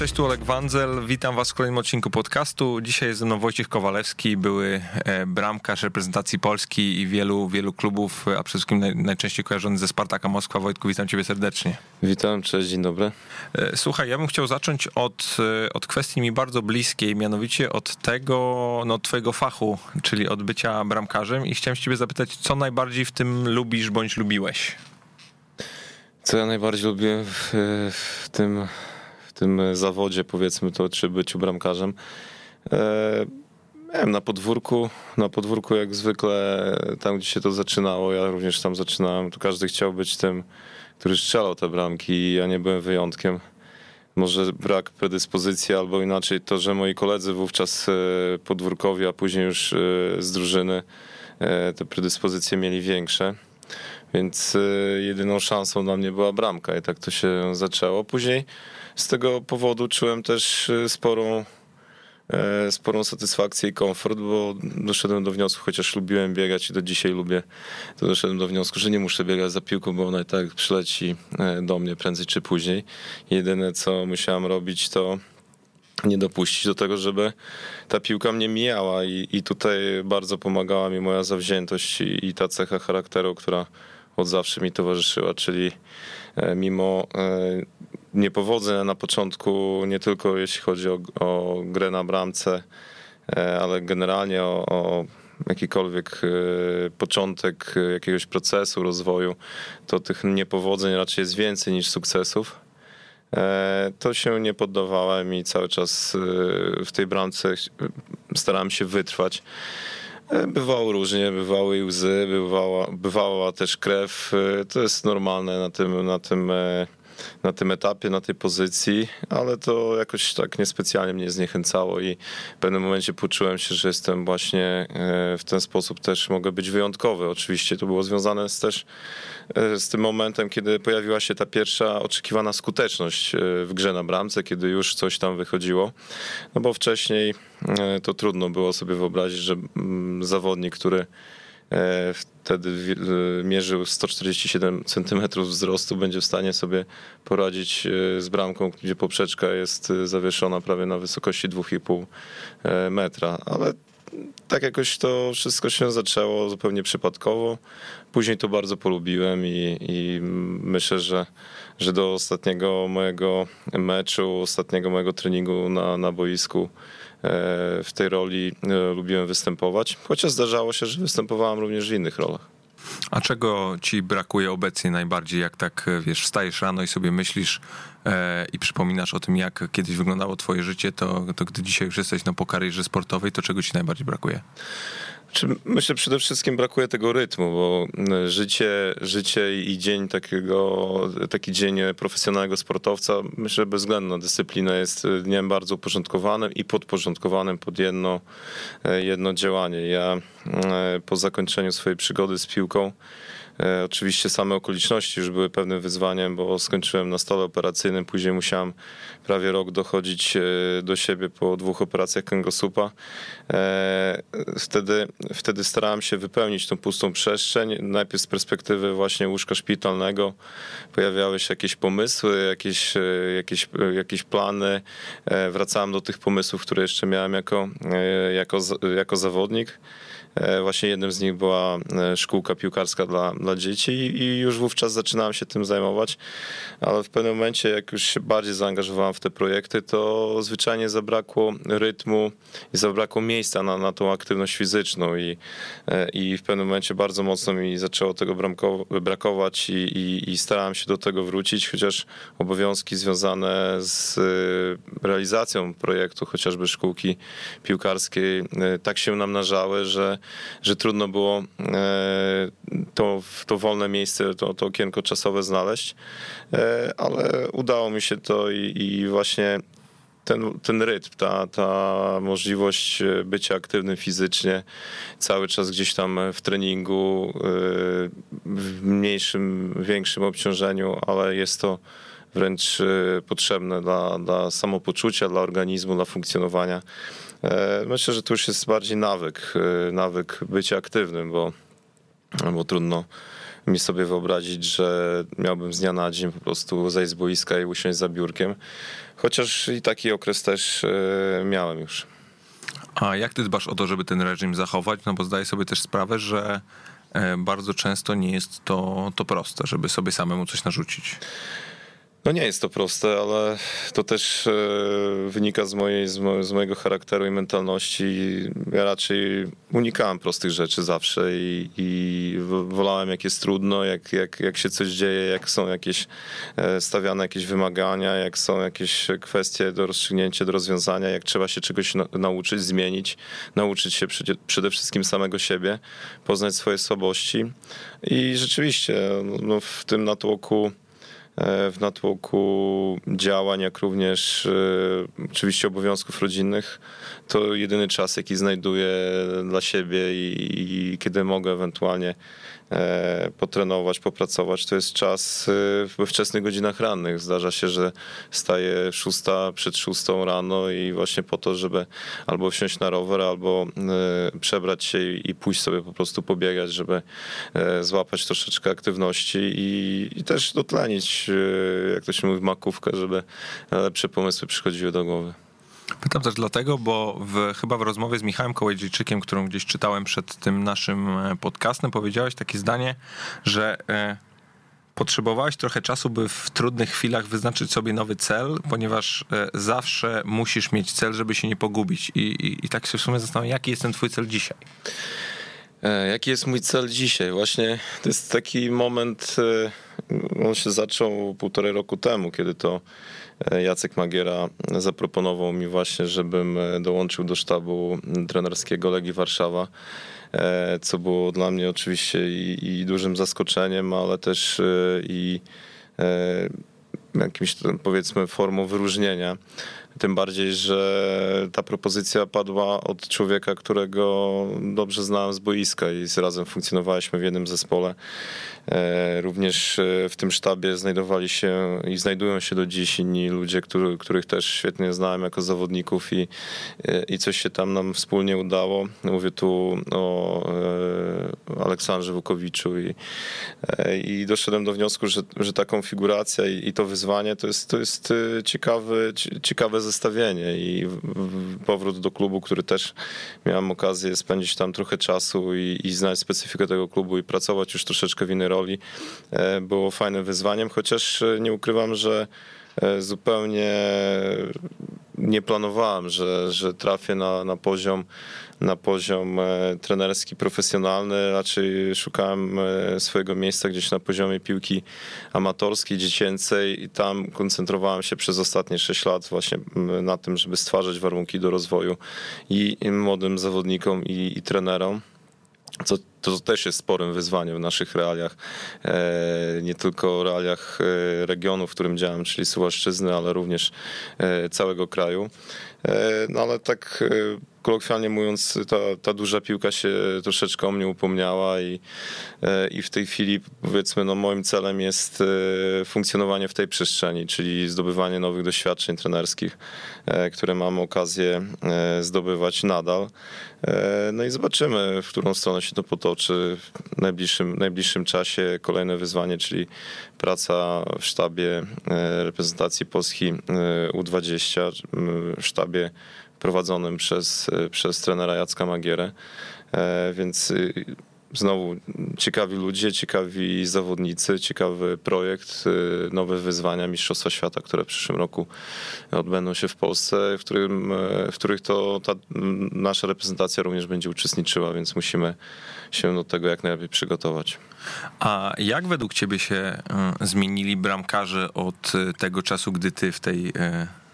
Cześć, tu Olek Wandzel. Witam Was w kolejnym odcinku podcastu. Dzisiaj jest ze mną Wojciech Kowalewski, były e, bramkarz reprezentacji Polski i wielu, wielu klubów, a przede wszystkim naj, najczęściej kojarzony ze Spartaka Moskwa. Wojtku, witam Ciebie serdecznie. Witam, cześć, dzień dobry. E, słuchaj, ja bym chciał zacząć od, e, od kwestii mi bardzo bliskiej, mianowicie od tego, no Twojego fachu, czyli od bycia bramkarzem i chciałem Ciebie zapytać, co najbardziej w tym lubisz bądź lubiłeś? Co ja najbardziej lubię w, w tym tym zawodzie, powiedzmy to, czy byciu bramkarzem. E, wiem, na podwórku, na podwórku jak zwykle, tam gdzie się to zaczynało, ja również tam zaczynałem, to każdy chciał być tym, który strzelał te bramki i ja nie byłem wyjątkiem. Może brak predyspozycji, albo inaczej to, że moi koledzy wówczas e, podwórkowi, a później już e, z drużyny te predyspozycje mieli większe. Więc jedyną szansą dla mnie była bramka i tak to się zaczęło. Później z tego powodu czułem też y, sporą, e, sporą satysfakcję i komfort, bo doszedłem do wniosku, chociaż lubiłem biegać i do dzisiaj lubię, to doszedłem do wniosku, że nie muszę biegać za piłką, bo ona i tak przyleci e, do mnie prędzej czy później. Jedyne co musiałem robić to nie dopuścić do tego, żeby ta piłka mnie mijała i, i tutaj bardzo pomagała mi moja zawziętość i, i ta cecha charakteru, która od zawsze mi towarzyszyła, czyli e, mimo niepowodzenia na początku, nie tylko jeśli chodzi o, o grę na bramce, e, ale generalnie o, o jakikolwiek e, początek jakiegoś procesu rozwoju, to tych niepowodzeń raczej jest więcej niż sukcesów. E, to się nie poddawałem i cały czas w tej bramce starałem się wytrwać. Bywało różnie, bywały łzy, bywała, bywała też krew. To jest normalne na tym, na tym na tym etapie, na tej pozycji, ale to jakoś tak niespecjalnie mnie zniechęcało i w pewnym momencie poczułem się, że jestem właśnie e, w ten sposób też mogę być wyjątkowy. Oczywiście to było związane z też e, z tym momentem, kiedy pojawiła się ta pierwsza oczekiwana skuteczność e, w grze na bramce, kiedy już coś tam wychodziło. No bo wcześniej to trudno było sobie wyobrazić, że mm, zawodnik, który wtedy e, mierzył 147 cm wzrostu, będzie w stanie sobie poradzić e, z bramką, gdzie poprzeczka jest zawieszona prawie na wysokości 2,5 metra. Ale tak jakoś to wszystko się zaczęło zupełnie przypadkowo. Później to bardzo polubiłem i, i myślę, że, że do ostatniego mojego meczu, ostatniego mojego treningu na, na boisku E, w tej roli e, lubiłem występować, chociaż zdarzało się, że występowałem również w innych rolach. A czego ci brakuje obecnie najbardziej, jak tak, e, wiesz, wstajesz rano i sobie myślisz e, i przypominasz o tym, jak kiedyś wyglądało twoje życie, to, to gdy dzisiaj już jesteś no, po karierze sportowej, to czego ci najbardziej brakuje? Myślę przede wszystkim brakuje tego rytmu, bo życie, życie i dzień takiego, taki dzień profesjonalnego sportowca, myślę bez względu na dyscyplinę jest dniem bardzo uporządkowanym i podporządkowanym pod jedno, jedno działanie. Ja po zakończeniu swojej przygody z piłką oczywiście same okoliczności już były pewnym wyzwaniem, bo skończyłem na stole operacyjnym, później musiałem prawie rok dochodzić e, do siebie po dwóch operacjach kręgosłupa. E, wtedy, wtedy starałem się wypełnić tą pustą przestrzeń. Najpierw z perspektywy właśnie łóżka szpitalnego pojawiały się jakieś pomysły, jakieś, jakieś, jakieś plany. Wracałem do tych pomysłów, które jeszcze miałem jako, jako, jako zawodnik. E, właśnie jednym z nich była e, szkółka piłkarska dla, dla dzieci i już wówczas zaczynałem się tym zajmować, ale w pewnym momencie, jak już się bardziej zaangażowałem w te projekty, to zwyczajnie zabrakło rytmu i zabrakło miejsca na, na tą aktywność fizyczną i, e, i w pewnym momencie bardzo mocno mi zaczęło tego brakować i, i, i starałem się do tego wrócić, chociaż obowiązki związane z realizacją projektu, chociażby szkółki piłkarskiej, tak się namnażały, że że trudno było e, to, to wolne miejsce, to, to okienko czasowe znaleźć, e, ale udało mi się to i, i właśnie ten, ten rytm, ta, ta możliwość bycia aktywnym fizycznie, cały czas gdzieś tam w treningu, e, w mniejszym, większym obciążeniu, ale jest to wręcz potrzebne dla, dla samopoczucia, dla organizmu, dla funkcjonowania. E, myślę, że to już jest bardziej nawyk, e, nawyk bycia aktywnym, bo, bo trudno mi sobie wyobrazić, że miałbym z dnia na dzień po prostu zejść z boiska i usiąść za biurkiem. Chociaż i taki okres też e, miałem już. A jak ty dbasz o to, żeby ten reżim zachować? No bo zdaję sobie też sprawę, że bardzo często nie jest to, to proste, żeby sobie samemu coś narzucić. No nie jest to proste, ale to też e, wynika z, mojej, z, mo, z mojego charakteru i mentalności. Ja raczej unikałem prostych rzeczy zawsze i, i wolałem jak jest trudno, jak, jak, jak się coś dzieje, jak są jakieś e, stawiane jakieś wymagania, jak są jakieś kwestie do rozstrzygnięcia, do rozwiązania, jak trzeba się czegoś na, nauczyć, zmienić, nauczyć się przede, przede wszystkim samego siebie, poznać swoje słabości i rzeczywiście no, w tym natłoku w natłoku działań, jak również e, oczywiście obowiązków rodzinnych. To jedyny czas, jaki znajduję dla siebie i, i kiedy mogę ewentualnie E, potrenować, popracować. To jest czas e, we wczesnych godzinach rannych. Zdarza się, że staję szósta, przed szóstą rano i właśnie po to, żeby albo wsiąść na rower, albo e, przebrać się i pójść sobie po prostu pobiegać, żeby złapać troszeczkę aktywności i, i też dotlenić, jak to się mówi, makówkę, żeby lepsze pomysły przychodziły do głowy. Pytam też dlatego, bo w, chyba w rozmowie z Michałem Kołodziejczykiem, którą gdzieś czytałem przed tym naszym e, podcastem, powiedziałeś takie zdanie, że e, potrzebowałeś trochę czasu, by w trudnych chwilach wyznaczyć sobie nowy cel, ponieważ e, zawsze musisz mieć cel, żeby się nie pogubić. I, i, i tak się w sumie zastanawiam, jaki jest ten twój cel dzisiaj? Jaki jest mój cel dzisiaj? Właśnie to jest taki moment, on się zaczął półtorej roku temu, kiedy to E, Jacek Magiera zaproponował mi właśnie, żebym e, dołączył do sztabu trenerskiego Legii Warszawa, e, co było dla mnie oczywiście i, i dużym zaskoczeniem, ale też i jakimś powiedzmy formą wyróżnienia. Tym bardziej, że ta propozycja padła od człowieka, którego dobrze znałem z boiska i razem funkcjonowaliśmy w jednym zespole. E, również e, w tym sztabie znajdowali się i znajdują się do dziś inni ludzie, który, których też świetnie znałem jako zawodników i, e, i coś się tam nam wspólnie udało. Mówię tu o Aleksandrze Wukowiczu i, i doszedłem do wniosku, że, że ta konfiguracja i, i to wyzwanie to jest, to jest ciekawy, ciekawe zestawienie i powrót do klubu, który też miałem okazję spędzić tam trochę czasu i, i znać specyfikę tego klubu i pracować już troszeczkę w innej roli e, było fajnym wyzwaniem, chociaż e, nie ukrywam, że e, zupełnie nie planowałem, że, że trafię na, na poziom na poziom trenerski, profesjonalny. Raczej szukałem swojego miejsca gdzieś na poziomie piłki amatorskiej, dziecięcej i tam koncentrowałem się przez ostatnie 6 lat właśnie na tym, żeby stwarzać warunki do rozwoju i młodym zawodnikom i, i trenerom co to też jest sporym wyzwaniem w naszych realiach, e, nie tylko realiach e, regionu, w którym działam, czyli Suwalszczyzny, ale również e, całego kraju. No ale tak kolokwialnie mówiąc, ta, ta duża piłka się troszeczkę o mnie upomniała i, i w tej chwili powiedzmy, no moim celem jest funkcjonowanie w tej przestrzeni, czyli zdobywanie nowych doświadczeń trenerskich, które mam okazję zdobywać nadal. No i zobaczymy, w którą stronę się to potoczy w najbliższym, najbliższym czasie. Kolejne wyzwanie, czyli praca w sztabie reprezentacji Polski U20, w sztabie prowadzonym przez, przez trenera Jacka Magierę, e, więc y, znowu ciekawi ludzie, ciekawi zawodnicy, ciekawy projekt, nowe wyzwania Mistrzostwa Świata, które w przyszłym roku odbędą się w Polsce, w, którym, e, w których to ta nasza reprezentacja również będzie uczestniczyła, więc musimy się do tego jak najlepiej przygotować. A jak według ciebie się e, zmienili bramkarze od tego czasu, gdy ty w tej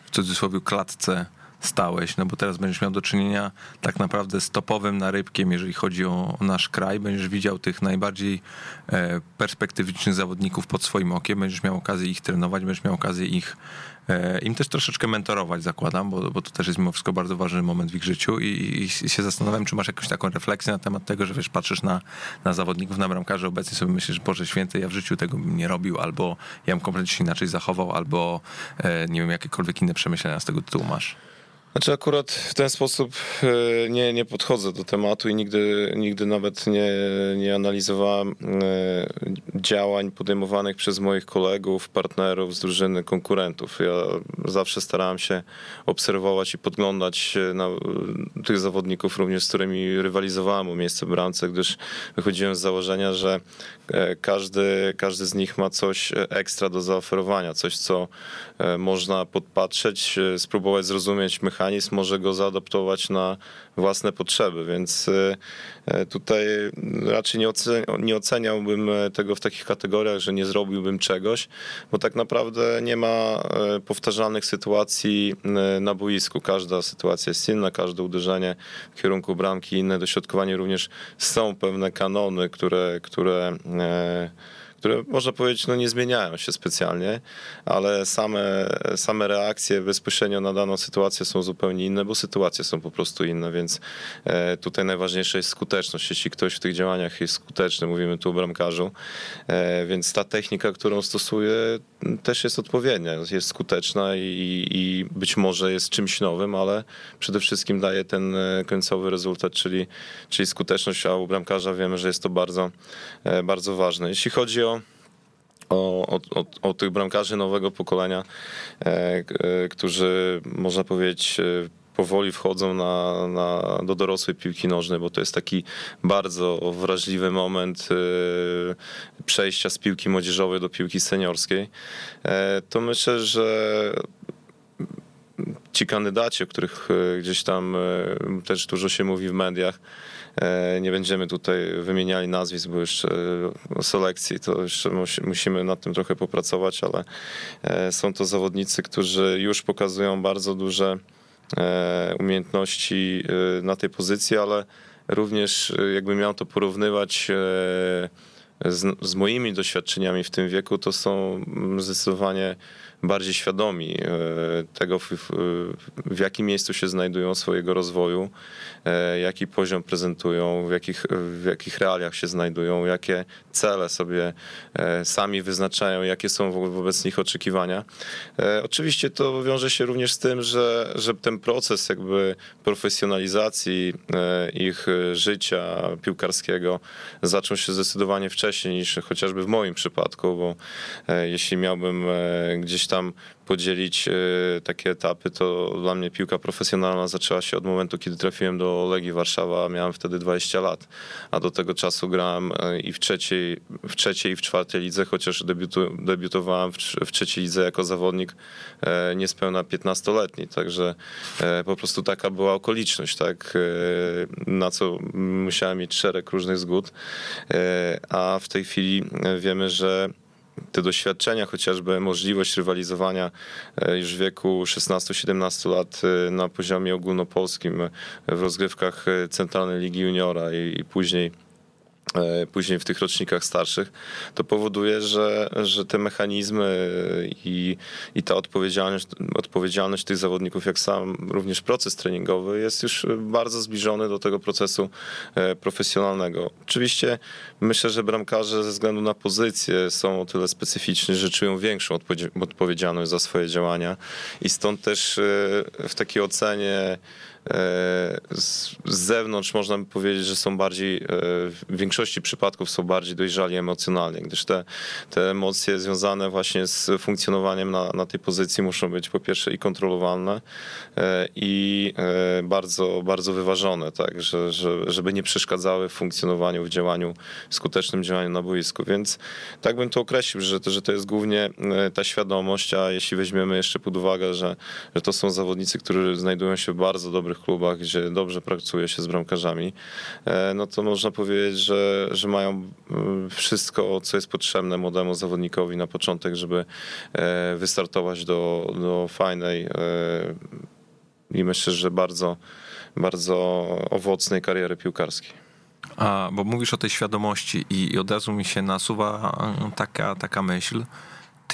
w cudzysłowie klatce stałeś, no bo teraz będziesz miał do czynienia tak naprawdę z topowym narybkiem, jeżeli chodzi o nasz kraj. Będziesz widział tych najbardziej e, perspektywicznych zawodników pod swoim okiem, będziesz miał okazję ich trenować, będziesz miał okazję ich im też troszeczkę mentorować, zakładam, bo, bo to też jest mimo wszystko bardzo ważny moment w ich życiu i, i się zastanawiam, czy masz jakąś taką refleksję na temat tego, że wiesz, patrzysz na, na zawodników, na bramkarzy obecnie sobie myślisz, Boże Święty, ja w życiu tego bym nie robił, albo ja bym kompletnie się inaczej zachował, albo e, nie wiem, jakiekolwiek inne przemyślenia z tego tytułu masz. Znaczy akurat w ten sposób e, nie, nie podchodzę do tematu i nigdy, nigdy nawet nie, nie analizowałem e, działań podejmowanych przez moich kolegów, partnerów z drużyny, konkurentów. Ja zawsze starałem się obserwować i podglądać na tych zawodników również, z którymi rywalizowałem o miejsce w bramce, gdyż wychodziłem z założenia, że e, każdy, każdy z nich ma coś ekstra do zaoferowania, coś co można podpatrzeć, spróbować zrozumieć mechanizm mechanizm może go zaadaptować na własne potrzeby, więc e, e, tutaj raczej nie, oceniałbym e, tego w takich kategoriach, że nie zrobiłbym czegoś, bo tak naprawdę nie ma powtarzalnych sytuacji na boisku. Każda sytuacja jest inna, każde uderzenie w kierunku bramki, inne dośrodkowanie również są pewne kanony, które, które które można powiedzieć, no nie zmieniają się specjalnie, ale same, same reakcje bezpośrednio na daną sytuację są zupełnie inne, bo sytuacje są po prostu inne, więc e, tutaj najważniejsza jest skuteczność. Jeśli ktoś w tych działaniach jest skuteczny, mówimy tu o bramkarzu, e, więc ta technika, którą stosuje, też jest odpowiednia, jest skuteczna i, i być może jest czymś nowym, ale przede wszystkim daje ten e, końcowy rezultat, czyli, czyli skuteczność, a u bramkarza wiemy, że jest to bardzo, bardzo ważne. Jeśli chodzi o o, o, o, tych bramkarzy nowego pokolenia, e, e, którzy można powiedzieć e, powoli wchodzą na, na, do dorosłej piłki nożnej, bo to jest taki bardzo wrażliwy moment przejścia z piłki młodzieżowej do piłki seniorskiej, to myślę, że ci kandydaci, o których gdzieś tam też dużo się mówi w mediach, nie będziemy tutaj wymieniali nazwisk, bo jeszcze o selekcji to jeszcze musimy nad tym trochę popracować, ale e, są to zawodnicy, którzy już pokazują bardzo duże e, umiejętności na tej pozycji, ale również jakbym miał to porównywać z, z moimi doświadczeniami w tym wieku, to są zdecydowanie bardziej świadomi e, tego, w, jakim miejscu się znajdują swojego rozwoju, e, jaki poziom prezentują, w jakich, w jakich realiach się znajdują, jakie cele sobie e, sami wyznaczają, jakie są wobec nich oczekiwania. Oczywiście to wiąże się również z tym, że, że ten proces jakby profesjonalizacji ich życia piłkarskiego zaczął się zdecydowanie wcześniej niż chociażby w moim przypadku, bo jeśli miałbym gdzieś tam podzielić e, takie etapy, to dla mnie piłka profesjonalna zaczęła się od momentu, kiedy trafiłem do Legii Warszawa, miałem wtedy 20 lat, a do tego czasu grałem e, i w trzeciej, w trzeciej i w czwartej lidze, chociaż debiutu, debiutowałem w, w trzeciej lidze jako zawodnik e, niespełna 15-letni, także po prostu taka była okoliczność, tak, na co musiałem mieć szereg różnych zgód, a w tej chwili wiemy, że te doświadczenia, chociażby możliwość rywalizowania e, już w wieku 16-17 lat e, na poziomie ogólnopolskim w rozgrywkach e, Centralnej Ligi Juniora i, i później E, później w tych rocznikach starszych, to powoduje, że, że te mechanizmy i, i ta odpowiedzialność, odpowiedzialność tych zawodników, jak sam również proces treningowy jest już bardzo zbliżony do tego procesu e, profesjonalnego. Oczywiście myślę, że bramkarze ze względu na pozycję są o tyle specyficzni, że czują większą odpowiedzialność za swoje działania i stąd też e, w takiej ocenie E, z zewnątrz można by powiedzieć, że są bardziej, e, w większości przypadków są bardziej dojrzali emocjonalnie, gdyż te, te emocje związane właśnie z funkcjonowaniem na, na tej pozycji muszą być po pierwsze i kontrolowalne e, i bardzo, bardzo wyważone, tak, że, że, żeby nie przeszkadzały w funkcjonowaniu, w działaniu, skutecznym działaniu na boisku, więc tak bym to określił, że to, że to jest głównie ta świadomość, a jeśli weźmiemy jeszcze pod uwagę, że, że to są zawodnicy, którzy znajdują się w bardzo dobrych klubach, gdzie dobrze pracuje się z bramkarzami, e, no to można powiedzieć, że, że mają wszystko, co jest potrzebne młodemu zawodnikowi na początek, żeby e, wystartować do, do fajnej e, i myślę, że bardzo, bardzo owocnej kariery piłkarskiej. A, bo mówisz o tej świadomości i, i od razu mi się nasuwa taka, taka myśl,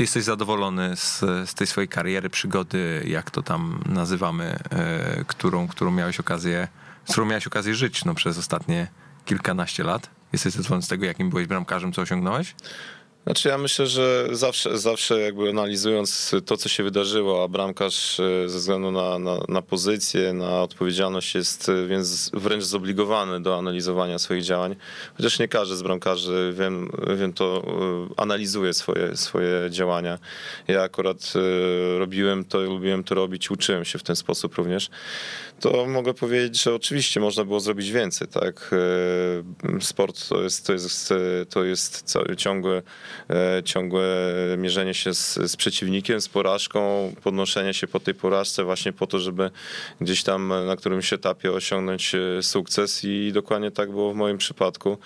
ty jesteś zadowolony z, z tej swojej kariery, przygody, jak to tam nazywamy, e, którą, którą miałeś okazję, z którą miałeś okazję żyć no, przez ostatnie kilkanaście lat? Jesteś zadowolony z tego, jakim byłeś bramkarzem, co osiągnąłeś? Znaczy ja myślę, że zawsze, zawsze jakby analizując to, co się wydarzyło, a bramkarz e, ze względu na, na, na pozycję, na odpowiedzialność jest e, więc wręcz zobligowany do analizowania swoich działań. Chociaż nie każdy z bramkarzy, wiem, wiem to, e, analizuje swoje, swoje działania. Ja akurat robiłem to, lubiłem to robić, uczyłem się w ten sposób również. To mogę powiedzieć, że oczywiście można było zrobić więcej, tak? Sport to jest, to jest, to jest ciągłe E, ciągłe mierzenie się z, z przeciwnikiem, z porażką, podnoszenie się po tej porażce właśnie po to, żeby gdzieś tam na którymś etapie osiągnąć e, sukces i dokładnie tak było w moim przypadku.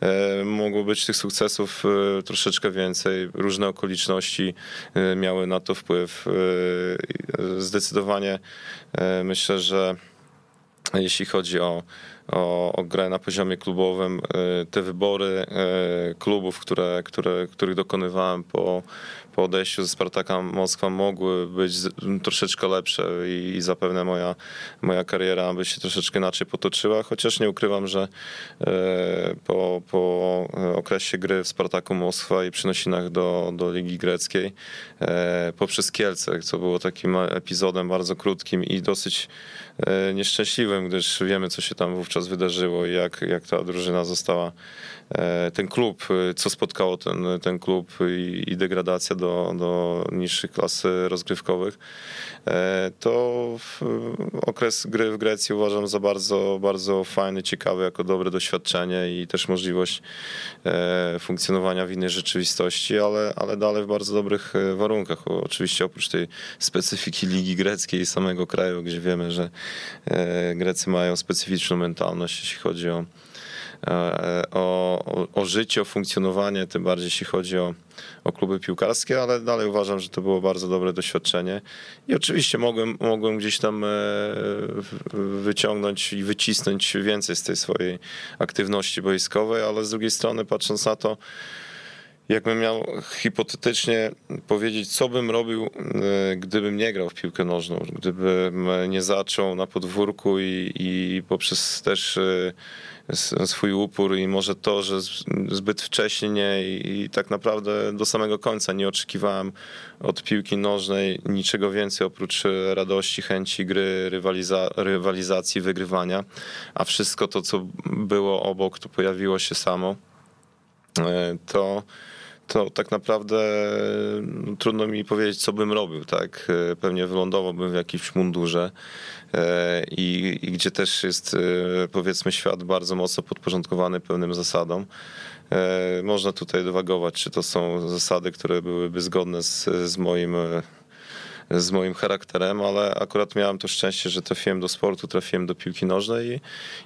E, mogło być tych sukcesów troszeczkę więcej, różne okoliczności miały na to wpływ. Zdecydowanie myślę, że jeśli chodzi o o, o grę na poziomie klubowym. E, te wybory e, klubów, które, które, których dokonywałem po, po odejściu ze Spartaka Moskwa mogły być troszeczkę lepsze i, i zapewne moja, moja kariera by się troszeczkę inaczej potoczyła, chociaż nie ukrywam, że e, po, po okresie gry w Spartaku Moskwa i przynosinach do, do Ligi Greckiej poprzez Kielce, co było takim epizodem bardzo krótkim i dosyć nieszczęśliwym, gdyż wiemy, co się tam wówczas wydarzyło i jak, jak ta drużyna została, e, ten klub, e, co spotkało ten, ten klub i, i degradacja do, do niższych klas rozgrywkowych, e, to okres gry w Grecji uważam za bardzo, bardzo fajny, ciekawy, jako dobre doświadczenie i też możliwość funkcjonowania w innej rzeczywistości, ale, ale dalej w bardzo dobrych warunkach. Oczywiście oprócz tej specyfiki Ligi Greckiej i samego kraju, gdzie wiemy, że Grecy mają specyficzną mentalność, jeśli chodzi o, e, o, o życie, o funkcjonowanie, tym bardziej jeśli chodzi o, o kluby piłkarskie, ale dalej uważam, że to było bardzo dobre doświadczenie. I oczywiście mogłem, mogłem gdzieś tam e, wyciągnąć i wycisnąć więcej z tej swojej aktywności boiskowej, ale z drugiej strony, patrząc na to, Jakbym miał hipotetycznie powiedzieć, co bym robił, e, gdybym nie grał w piłkę nożną, gdybym nie zaczął na podwórku i, i poprzez też e, swój upór i może to, że zbyt wcześnie i, tak naprawdę do samego końca nie oczekiwałem od piłki nożnej niczego więcej oprócz radości, chęci gry, rywaliza rywalizacji, wygrywania, a wszystko to, co było obok, to pojawiło się samo. E, to to tak naprawdę no, trudno mi powiedzieć, co bym robił, tak? E, pewnie wylądowałbym w jakimś mundurze e, i, i gdzie też jest powiedzmy świat bardzo mocno podporządkowany pewnym zasadom. Można tutaj dywagować, czy to są zasady, które byłyby zgodne z, z moim z moim charakterem, ale akurat miałem to szczęście, że trafiłem do sportu, trafiłem do piłki nożnej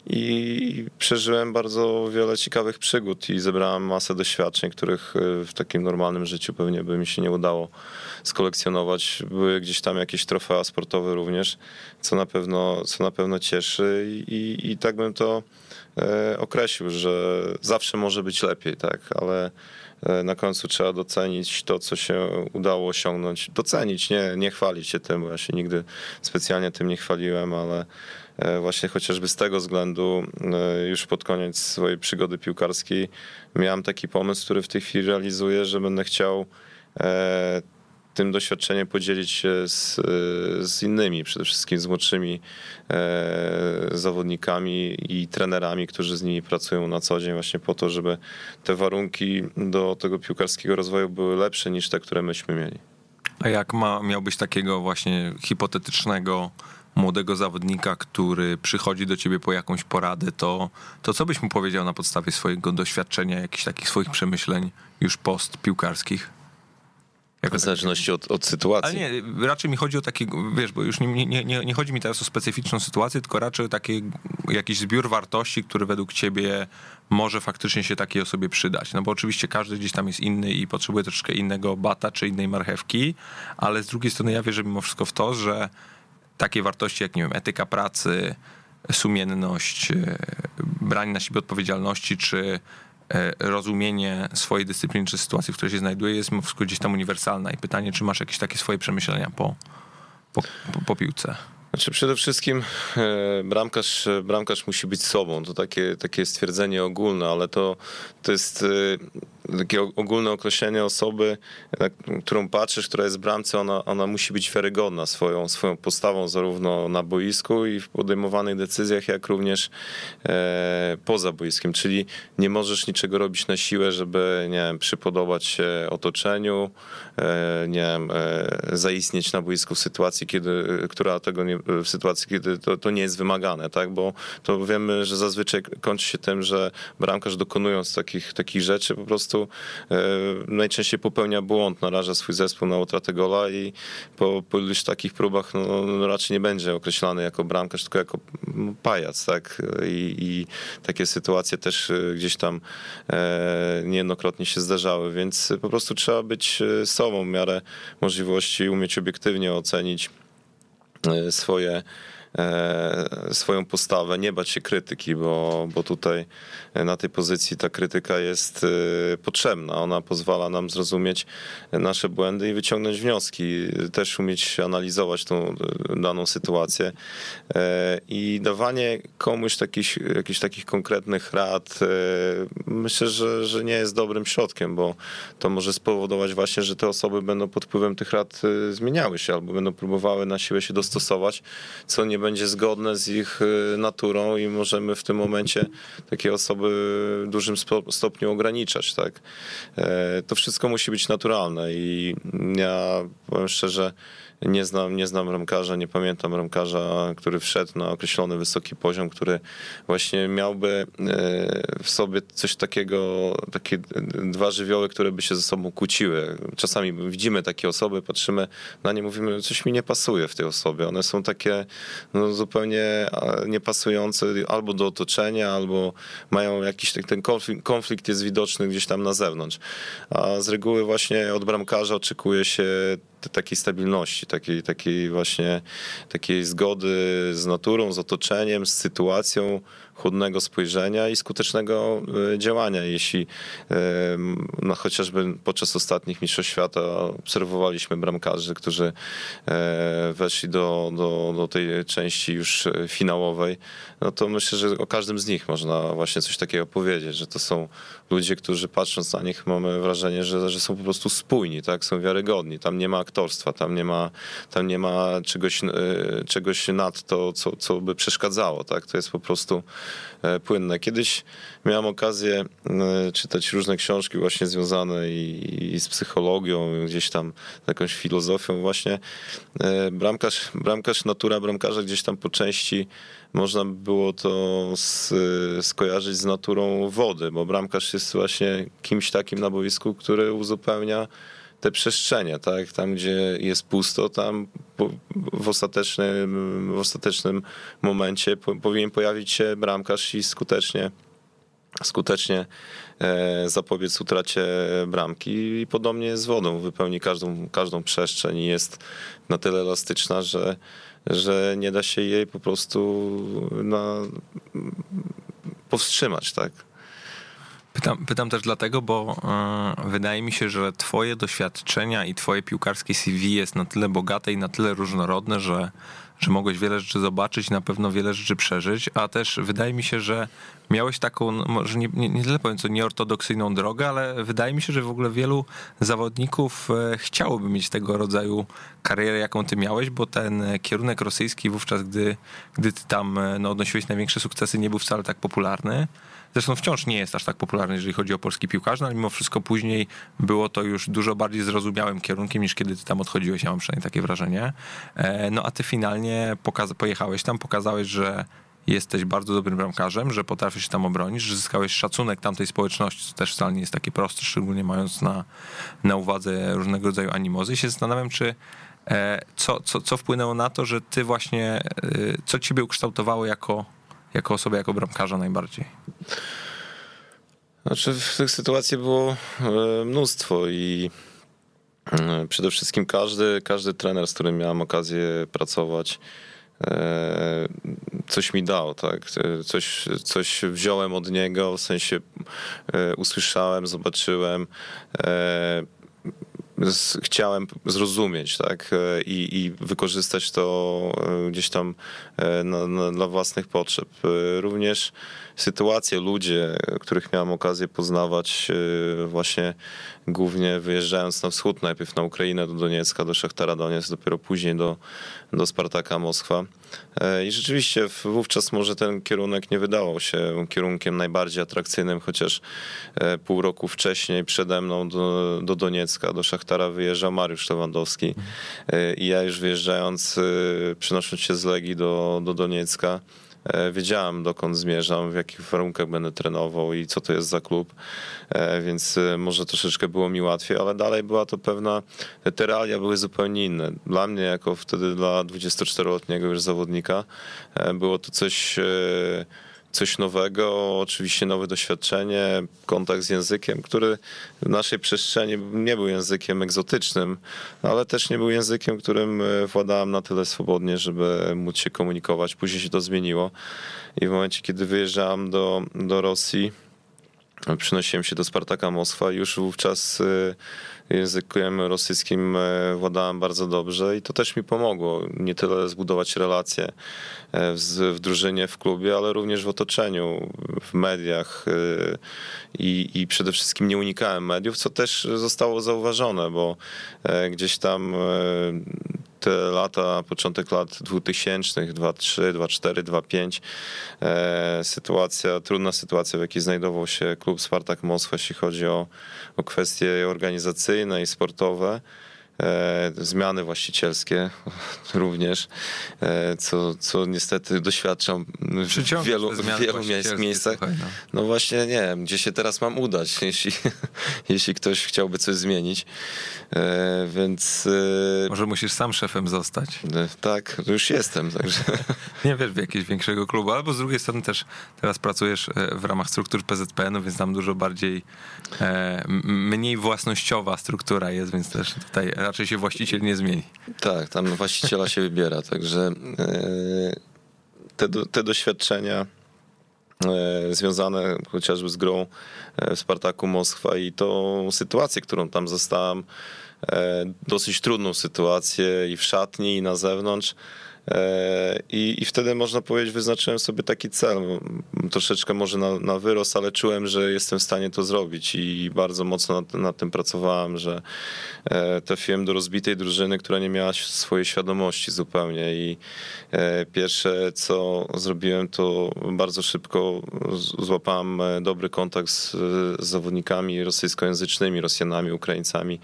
i, i przeżyłem bardzo wiele ciekawych przygód i zebrałem masę doświadczeń, których e, w takim normalnym życiu pewnie by mi się nie udało skolekcjonować. Były gdzieś tam jakieś trofea sportowe również, co na pewno, co na pewno cieszy i, i, tak bym to e, określił, że zawsze może być lepiej, tak, ale na końcu trzeba docenić to, co się udało osiągnąć. Docenić, nie, nie chwalić się tym, bo ja się nigdy specjalnie tym nie chwaliłem, ale e, właśnie chociażby z tego względu e, już pod koniec swojej przygody piłkarskiej miałem taki pomysł, który w tej chwili realizuję, że będę chciał tym doświadczeniem podzielić się z, z innymi, przede wszystkim z młodszymi e, zawodnikami i trenerami, którzy z nimi pracują na co dzień, właśnie po to, żeby te warunki do tego piłkarskiego rozwoju były lepsze niż te, które myśmy mieli. A jak ma, miałbyś takiego właśnie hipotetycznego młodego zawodnika, który przychodzi do ciebie po jakąś poradę, to, to co byś mu powiedział na podstawie swojego doświadczenia, jakichś takich swoich przemyśleń już post piłkarskich? Jako w zależności od, od sytuacji. Ale nie, raczej mi chodzi o takie, wiesz, bo już nie, nie, nie, nie chodzi mi teraz o specyficzną sytuację, tylko raczej o taki jakiś zbiór wartości, który według ciebie może faktycznie się takiej osobie przydać. No bo oczywiście każdy gdzieś tam jest inny i potrzebuje troszkę innego bata czy innej marchewki, ale z drugiej strony ja wierzę mimo wszystko w to, że takie wartości jak, nie wiem, etyka pracy, sumienność, e, branie na siebie odpowiedzialności, czy rozumienie swojej dyscypliny czy sytuacji, w której się znajduje, jest gdzieś tam uniwersalna. I pytanie, czy masz jakieś takie swoje przemyślenia po, po, po, po piłce? Znaczy przede wszystkim e, bramkarz, bramkarz musi być sobą. To takie, takie stwierdzenie ogólne, ale to, to jest e, takie ogólne określenie osoby, na którą patrzysz, która jest w bramce, ona, ona musi być wiarygodna swoją, swoją postawą zarówno na boisku i w podejmowanych decyzjach, jak również e, poza boiskiem, czyli nie możesz niczego robić na siłę, żeby, nie wiem, przypodobać się otoczeniu, e, nie wiem, e, zaistnieć na boisku w sytuacji, kiedy, która tego nie, w sytuacji, kiedy to, to nie jest wymagane, tak, bo to wiemy, że zazwyczaj kończy się tym, że bramkarz dokonując takich, takich rzeczy po prostu e, najczęściej popełnia błąd, naraża swój zespół na utratę gola i po, po iluś takich próbach no, no raczej nie będzie określany jako bramkarz, tylko jako pajac, tak, I, i takie sytuacje też e, gdzieś tam e, niejednokrotnie się zdarzały, więc po prostu trzeba być sobą w miarę możliwości, umieć obiektywnie ocenić swoje swoją postawę, nie bać się krytyki, bo, bo tutaj na tej pozycji ta krytyka jest e, potrzebna. Ona pozwala nam zrozumieć nasze błędy i wyciągnąć wnioski, też umieć analizować tą e, daną sytuację. I dawanie komuś takich, jakichś takich konkretnych rad, myślę, że, że nie jest dobrym środkiem, bo to może spowodować właśnie, że te osoby będą pod wpływem tych rad zmieniały się albo będą próbowały na siłę się dostosować, co nie będzie zgodne z ich y, naturą i możemy w tym momencie takie osoby w dużym stopniu ograniczać, tak. E, to wszystko musi być naturalne i ja powiem szczerze, nie znam, nie znam ramkarza, nie pamiętam ramkarza, który wszedł na określony wysoki poziom, który właśnie miałby e, w sobie coś takiego, takie dwa żywioły, które by się ze sobą kłóciły. Czasami widzimy takie osoby, patrzymy na nie, mówimy, coś mi nie pasuje w tej osobie. One są takie no, zupełnie niepasujące albo do otoczenia, albo mają jakiś ten konflikt, konflikt jest widoczny gdzieś tam na zewnątrz. A z reguły właśnie od bramkarza oczekuje się takiej stabilności, takiej, takiej właśnie takiej zgody z naturą, z otoczeniem, z sytuacją, chłodnego spojrzenia i skutecznego e, działania. Jeśli no, chociażby podczas ostatnich Mistrzostw Świata obserwowaliśmy bramkarzy, którzy e, weszli do, do, do tej części już finałowej, no to myślę, że o każdym z nich można właśnie coś takiego powiedzieć, że to są ludzie, którzy patrząc na nich mamy wrażenie, że, że są po prostu spójni, tak, są wiarygodni. Tam nie ma aktorstwa, tam nie ma, tam nie ma czegoś, e, czegoś nad to, co, co by przeszkadzało, tak, to jest po prostu E, płynne. Kiedyś miałem okazję e, czytać różne książki właśnie związane i, i z psychologią, gdzieś tam z jakąś filozofią właśnie. E, bramkarz, bramkarz, natura bramkarza gdzieś tam po części można było to z, skojarzyć z naturą wody, bo bramkarz jest właśnie kimś takim na boisku, który uzupełnia te przestrzenie, tak? Tam, gdzie jest pusto, tam w ostatecznym, w ostatecznym momencie powinien pojawić się bramkarz i skutecznie skutecznie e, zapobiec utracie bramki i podobnie z wodą wypełni każdą, każdą przestrzeń i jest na tyle elastyczna, że, że nie da się jej po prostu na, powstrzymać, tak? Pytam, pytam też dlatego, bo y, wydaje mi się, że twoje doświadczenia i twoje piłkarskie CV jest na tyle bogate i na tyle różnorodne, że, że mogłeś wiele rzeczy zobaczyć, na pewno wiele rzeczy przeżyć, a też wydaje mi się, że miałeś taką, no, może nie, nie, nie tyle powiem co nieortodoksyjną drogę, ale wydaje mi się, że w ogóle wielu zawodników e, chciałoby mieć tego rodzaju karierę, jaką ty miałeś, bo ten kierunek rosyjski wówczas, gdy, gdy ty tam e, no, odnosiłeś największe sukcesy, nie był wcale tak popularny. Zresztą wciąż nie jest aż tak popularny, jeżeli chodzi o polski piłkarz, no ale mimo wszystko później było to już dużo bardziej zrozumiałym kierunkiem niż kiedy ty tam odchodziłeś, ja mam przynajmniej takie wrażenie. E, no a ty finalnie pojechałeś tam, pokazałeś, że jesteś bardzo dobrym bramkarzem, że potrafisz się tam obronić, że zyskałeś szacunek tamtej społeczności, co też wcale nie jest takie proste, szczególnie mając na, na uwadze różnego rodzaju animozy. I się zastanawiam, czy e, co, co, co wpłynęło na to, że ty właśnie, e, co ciebie ukształtowało jako, jako osobę, jako bramkarza najbardziej? Znaczy, w tych sytuacji było e, mnóstwo i e, przede wszystkim każdy, każdy trener, z którym miałem okazję pracować, e, coś mi dał, tak? Coś, coś wziąłem od niego, w sensie usłyszałem, zobaczyłem chciałem zrozumieć, tak, i, i wykorzystać to gdzieś tam na, na, dla własnych potrzeb. Również sytuacje, ludzie, których miałem okazję poznawać e, właśnie głównie wyjeżdżając na wschód, najpierw na Ukrainę, do Doniecka, do Szachtara Donieck, dopiero później do, do Spartaka Moskwa. E, I rzeczywiście wówczas może ten kierunek nie wydawał się kierunkiem najbardziej atrakcyjnym, chociaż e, pół roku wcześniej przede mną do, do Doniecka, do Szachtara wyjeżdżał Mariusz Lewandowski. I ja już wyjeżdżając, przynosząc się z Legii do, do Doniecka, wiedziałem dokąd zmierzam, w jakich warunkach będę trenował i co to jest za klub, e, więc e, może troszeczkę było mi łatwiej, ale dalej była to pewna, te realia były zupełnie inne. Dla mnie, jako wtedy dla 24-letniego już zawodnika, było to coś coś nowego, oczywiście nowe doświadczenie, kontakt z językiem, który w naszej przestrzeni nie był językiem egzotycznym, ale też nie był językiem, którym e, władałem na tyle swobodnie, żeby móc się komunikować. Później się to zmieniło i w momencie, kiedy wyjeżdżałem do, do Rosji, przynosiłem się do Spartaka Moskwa, już wówczas e, językiem rosyjskim e, władałem bardzo dobrze i to też mi pomogło. Nie tyle zbudować relacje e, w, w drużynie, w klubie, ale również w otoczeniu, w mediach e, i, i przede wszystkim nie unikałem mediów, co też zostało zauważone, bo gdzieś tam te lata, początek lat 2000, 2003, 2004, 2005, sytuacja, trudna sytuacja, w jakiej znajdował się klub Spartak Moskwa, jeśli chodzi o, o kwestie organizacyjne i sportowe. E, zmiany właścicielskie również, e, co, co niestety doświadczam w wielu, w wielu miejscach. Słuchaj, no. no. właśnie nie wiem, gdzie się teraz mam udać, jeśli, jeśli ktoś chciałby coś zmienić. E, więc... Może musisz sam szefem zostać. Tak, już jestem, także... Nie wiesz, w jakiegoś większego klubu, albo z drugiej strony też teraz pracujesz w ramach struktur PZPN-u, więc tam dużo bardziej, mniej własnościowa struktura jest, więc też tutaj raczej się właściciel nie zmieni. Tak, tam właściciela się wybiera, także e, te, te doświadczenia e, związane chociażby z grą e, w Spartaku Moskwa i tą sytuację, którą tam zostałem, dosyć trudną sytuację i w szatni, i na zewnątrz, I, I wtedy można powiedzieć, wyznaczyłem sobie taki cel. Troszeczkę może na, na wyrost, ale czułem, że jestem w stanie to zrobić i bardzo mocno nad, nad tym pracowałem, że e, trafiłem do rozbitej drużyny, która nie miała swojej świadomości zupełnie. I e, pierwsze, co zrobiłem, to bardzo szybko złapałem dobry kontakt z, z zawodnikami rosyjskojęzycznymi, Rosjanami, Ukraińcami,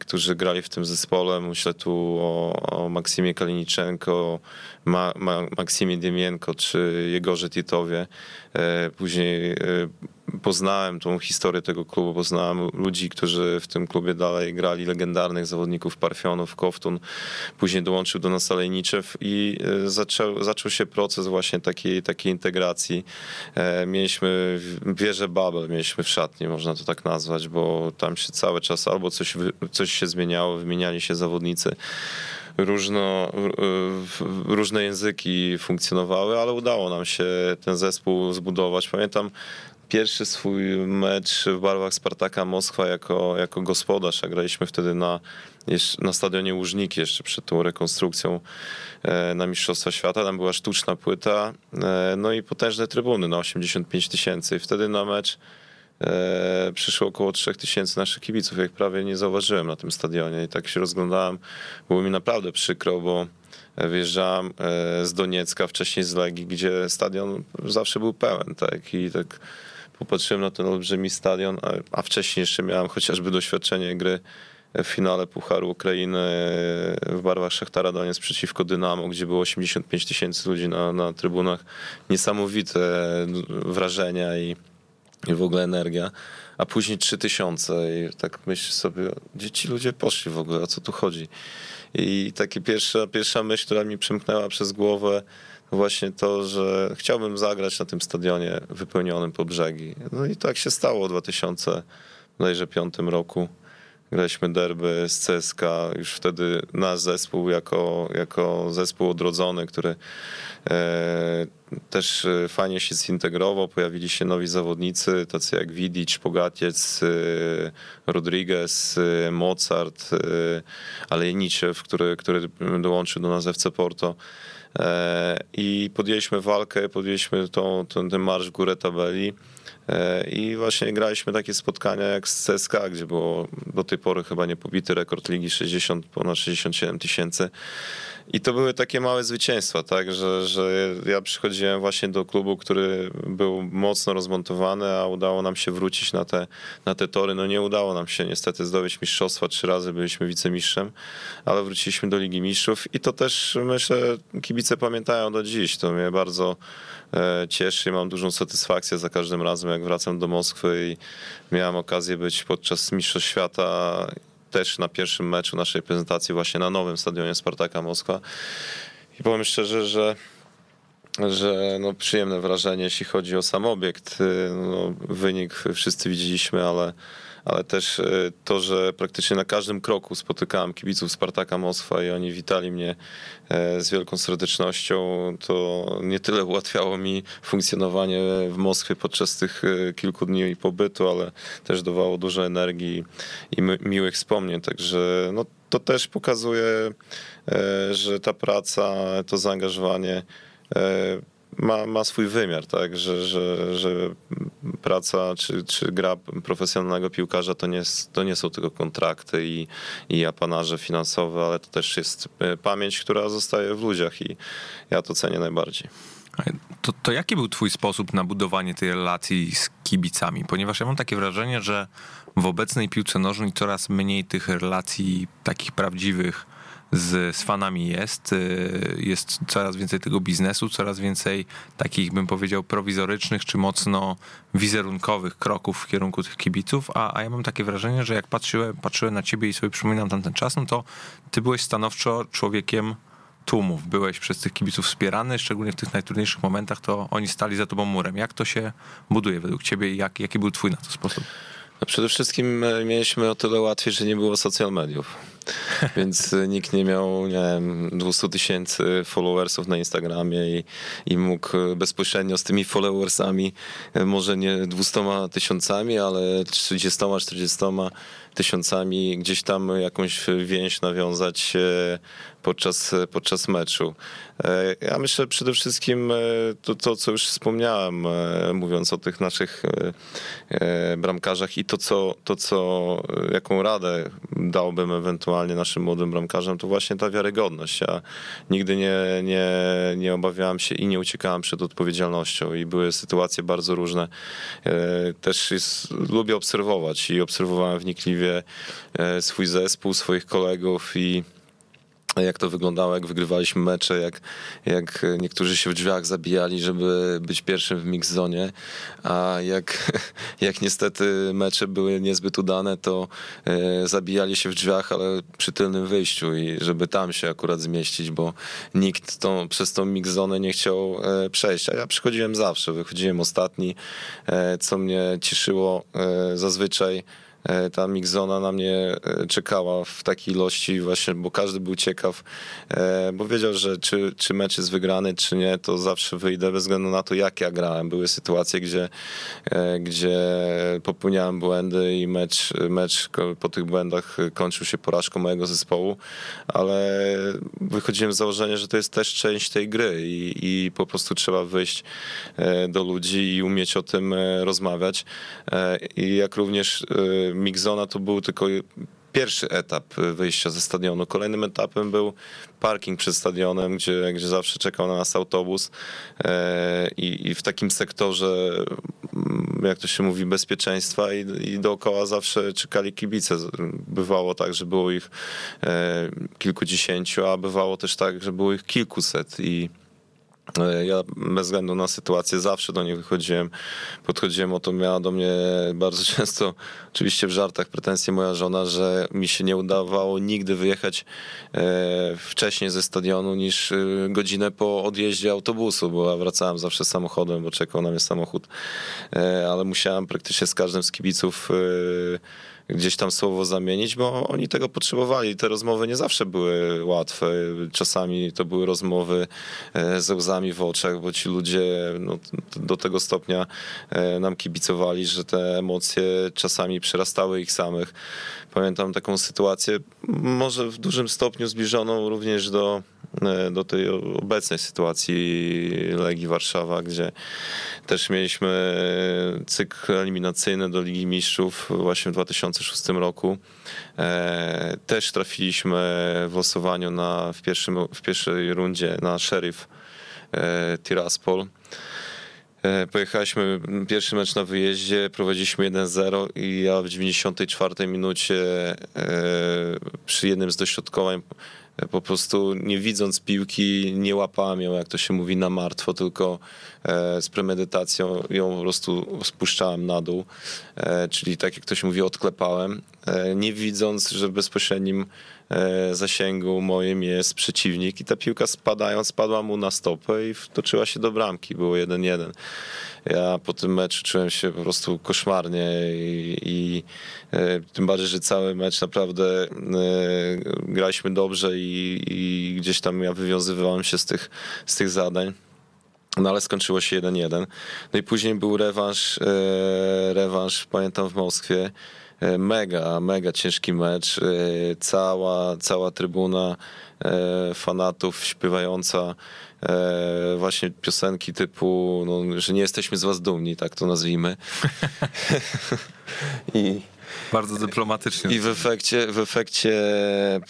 którzy grali w tym zespole. Myślę tu o, o Maksimie Lubczenko, Ma, Ma, Maksimie Diemienko czy Jegorze Titowie. E, później e, poznałem tą historię tego klubu, poznałem ludzi, którzy w tym klubie dalej grali, legendarnych zawodników Parfionów, Koftun. Później dołączył do nas Alejniczew i e, zaczął, zaczął się proces właśnie takiej, takiej integracji. Mieliśmy wieżę Babel, mieliśmy w szatni, można to tak nazwać, bo tam się cały czas albo coś, coś się zmieniało, wymieniali się zawodnicy różno, różne języki funkcjonowały, ale udało nam się ten zespół zbudować. Pamiętam pierwszy swój mecz w barwach Spartaka Moskwa jako, jako gospodarz, a graliśmy wtedy na, na stadionie Łużniki jeszcze przed tą rekonstrukcją e, na Mistrzostwa Świata. Tam była sztuczna płyta, e, no i potężne trybuny na 85 tysięcy. I wtedy na mecz e, przyszło około 3000 naszych kibiców, jak prawie nie zauważyłem na tym stadionie i tak się rozglądałem. Było mi naprawdę przykro, bo wyjeżdżałem e, z Doniecka, wcześniej z Legii, gdzie stadion zawsze był pełen, tak, i tak popatrzyłem na ten olbrzymi stadion, a, wcześniej jeszcze miałem chociażby doświadczenie gry w finale Pucharu Ukrainy w barwach Szachtara Doniec przeciwko Dynamo, gdzie było 85 tysięcy ludzi na, na trybunach. Niesamowite wrażenia i i w ogóle energia, a później 3000 i tak myślę sobie, gdzie ci ludzie poszli w ogóle, o co tu chodzi? I taka pierwsza, pierwsza myśl, która mi przymknęła przez głowę, właśnie to, że chciałbym zagrać na tym stadionie wypełnionym po brzegi. No i tak się stało w 2005 roku. Graliśmy derby z CSK, już wtedy nasz zespół jako, jako zespół odrodzony, który e, też e, fajnie się zintegrował, pojawili się nowi zawodnicy, tacy jak Widic, Pogatiec, e, Rodriguez, e, Mozart, Alejniczew, który, który dołączył do nas FC Porto. I podjęliśmy walkę, podjęliśmy tą, ten, ten marsz w górę tabeli. E, I właśnie graliśmy takie spotkania jak z CSK, gdzie było do tej pory chyba niepobity rekord ligi 60, ponad 67 tysięcy. I to były takie małe zwycięstwa, tak, że, że ja przychodziłem właśnie do klubu, który był mocno rozmontowany, a udało nam się wrócić na te, na te tory. No nie udało nam się niestety zdobyć mistrzostwa, trzy razy byliśmy wicemistrzem, ale wróciliśmy do Ligi Mistrzów i to też myślę kibice pamiętają do dziś. To mnie bardzo e, cieszy mam dużą satysfakcję za każdym razem, jak wracam do Moskwy i miałem okazję być podczas Mistrzostw Świata też na pierwszym meczu naszej prezentacji właśnie na nowym stadionie Spartaka Moskwa. I powiem szczerze, że że no, przyjemne wrażenie, jeśli chodzi o sam obiekt. No, wynik wszyscy widzieliśmy, ale ale też e, to, że praktycznie na każdym kroku spotykałem kibiców Spartaka Moskwa i oni witali mnie e, z wielką serdecznością, to nie tyle ułatwiało mi funkcjonowanie w Moskwie podczas tych e, kilku dni pobytu, ale też dawało dużo energii i miłych wspomnień, także no, to też pokazuje, że ta praca, to zaangażowanie ma, ma swój wymiar, tak, że, że, że praca czy, czy gra profesjonalnego piłkarza to nie, to nie są tylko kontrakty i, i apanarze finansowe, ale to też jest e, pamięć, która zostaje w ludziach i ja to cenię najbardziej. To, to jaki był twój sposób na budowanie tej relacji z kibicami? Ponieważ ja mam takie wrażenie, że w obecnej piłce nożnej coraz mniej tych relacji takich prawdziwych z, z fanami jest. Y, jest coraz więcej tego biznesu, coraz więcej takich, bym powiedział, prowizorycznych czy mocno wizerunkowych kroków w kierunku tych kibiców, a, a ja mam takie wrażenie, że jak patrzyłem, patrzyłem na ciebie i sobie przypominam tamten czas, no to ty byłeś stanowczo człowiekiem tłumów. Byłeś przez tych kibiców wspierany, szczególnie w tych najtrudniejszych momentach, to oni stali za tobą murem. Jak to się buduje według ciebie i jak, jaki był twój na to sposób? No przede wszystkim e, mieliśmy o tyle łatwiej, że nie było social mediów. Więc e, nikt nie miał, nie wiem, 200 tysięcy followersów na Instagramie i, i mógł e, bezpośrednio z tymi followersami, może nie 200 tysiącami, ale 30, 40 tysiącami gdzieś tam jakąś więź nawiązać podczas, podczas meczu. E, ja myślę przede wszystkim e, to, to, co już wspomniałem, e, mówiąc o tych naszych bramkarzach i to, co, to, co jaką radę dałbym ewentualnie naszym młodym bramkarzom, to właśnie ta wiarygodność. Ja nigdy nie, nie, nie obawiałem się i nie uciekałem przed odpowiedzialnością i były sytuacje bardzo różne. Też jest, lubię obserwować i obserwowałem wnikliwie swój zespół, swoich kolegów i jak to wyglądało, jak wygrywaliśmy mecze, jak, jak niektórzy się w drzwiach zabijali, żeby być pierwszym w mix zone, a jak, jak niestety mecze były niezbyt udane, to e, zabijali się w drzwiach, ale przy tylnym wyjściu i żeby tam się akurat zmieścić, bo nikt tą, przez tą mix zone nie chciał e, przejść, a ja przychodziłem zawsze, wychodziłem ostatni, e, co mnie cieszyło zazwyczaj ta mixzona na mnie e, czekała w takiej ilości właśnie, bo każdy był ciekaw, e, bo wiedział, że czy, czy mecz jest wygrany, czy nie, to zawsze wyjdę bez względu na to, jak ja grałem. Były sytuacje, gdzie, gdzie popełniałem błędy i mecz, mecz po tych błędach kończył się porażką mojego zespołu, ale wychodziłem z założenia, że to jest też część tej gry i, i po prostu trzeba wyjść do ludzi i umieć o tym rozmawiać. I jak również Mixzona to był tylko pierwszy etap wyjścia ze stadionu. Kolejnym etapem był parking przed stadionem, gdzie, gdzie zawsze czekał na nas autobus e, i, i w takim sektorze, mm, jak to się mówi, bezpieczeństwa i, i dookoła zawsze czekali kibice. Bywało tak, że było ich e, kilkudziesięciu, a bywało też tak, że było ich kilkuset i ja bez względu na sytuację zawsze do nich wychodziłem, podchodziłem o to, miała do mnie bardzo często, oczywiście w żartach pretensje moja żona, że mi się nie udawało nigdy wyjechać e, wcześniej ze stadionu niż e, godzinę po odjeździe autobusu, bo ja wracałem zawsze samochodem, bo czekał na mnie samochód, ale musiałem praktycznie z każdym z kibiców gdzieś tam słowo zamienić, bo oni tego potrzebowali. Te rozmowy nie zawsze były łatwe. Czasami to były rozmowy e, ze łzami w oczach, bo ci ludzie no, do tego stopnia e, nam kibicowali, że te emocje czasami przerastały ich samych. Pamiętam taką sytuację, może w dużym stopniu zbliżoną również do, e, do tej obecnej sytuacji Legii Warszawa, gdzie też mieliśmy cykl eliminacyjny do Ligi Mistrzów właśnie w 2006 roku. E, też trafiliśmy w losowaniu na, w, pierwszym, w pierwszej rundzie na Sheriff e, Tiraspol. E, Pojechaliśmy pierwszy mecz na wyjeździe, prowadziliśmy 1-0 i ja w 94 minucie e, przy jednym z dośrodkowań e, po prostu nie widząc piłki nie łapałem ją, jak to się mówi, na martwo, tylko z premedytacją ją po prostu spuszczałem na dół, czyli tak jak ktoś mówi, odklepałem, nie widząc, że bezpośrednim zasięgu moim jest przeciwnik i ta piłka spadając spadła mu na stopę i wtoczyła się do bramki, było 1-1. Ja po tym meczu czułem się po prostu koszmarnie i, i e, tym bardziej, że cały mecz naprawdę e, graliśmy dobrze i, i gdzieś tam ja wywiązywałem się z tych, z tych zadań. No ale skończyło się 1-1. No i później był rewanż, e, rewanż pamiętam w Moskwie. Mega, mega ciężki mecz. Cała, cała trybuna fanatów śpiewająca e, właśnie piosenki typu, no, że nie jesteśmy z was dumni, tak to nazwijmy. I, bardzo dyplomatycznie. I w efekcie, w efekcie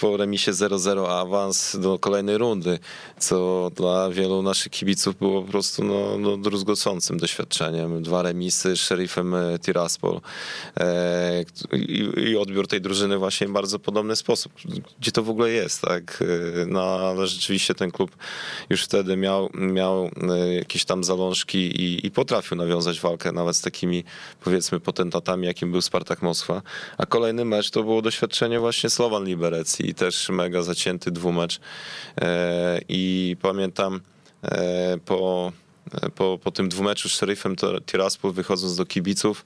po remisie 0-0 awans do kolejnej rundy, co dla wielu naszych kibiców było po prostu no, no, druzgocącym doświadczeniem. Dwa remisy z szerifem e, Tiraspol e, i, i, odbiór tej drużyny właśnie w bardzo podobny sposób. Gdzie to w ogóle jest, tak? E, no, ale rzeczywiście ten klub już wtedy miał, miał e, jakieś tam zalążki i, i potrafił nawiązać walkę nawet z takimi powiedzmy potentatami, jakim był Spartak Moskwa. A kolejny mecz to było doświadczenie właśnie Slovan Liberec i też mega zacięty dwumecz. E, I pamiętam e, po, po, po tym dwumeczu z Sheriffem Tiraspol wychodząc do kibiców,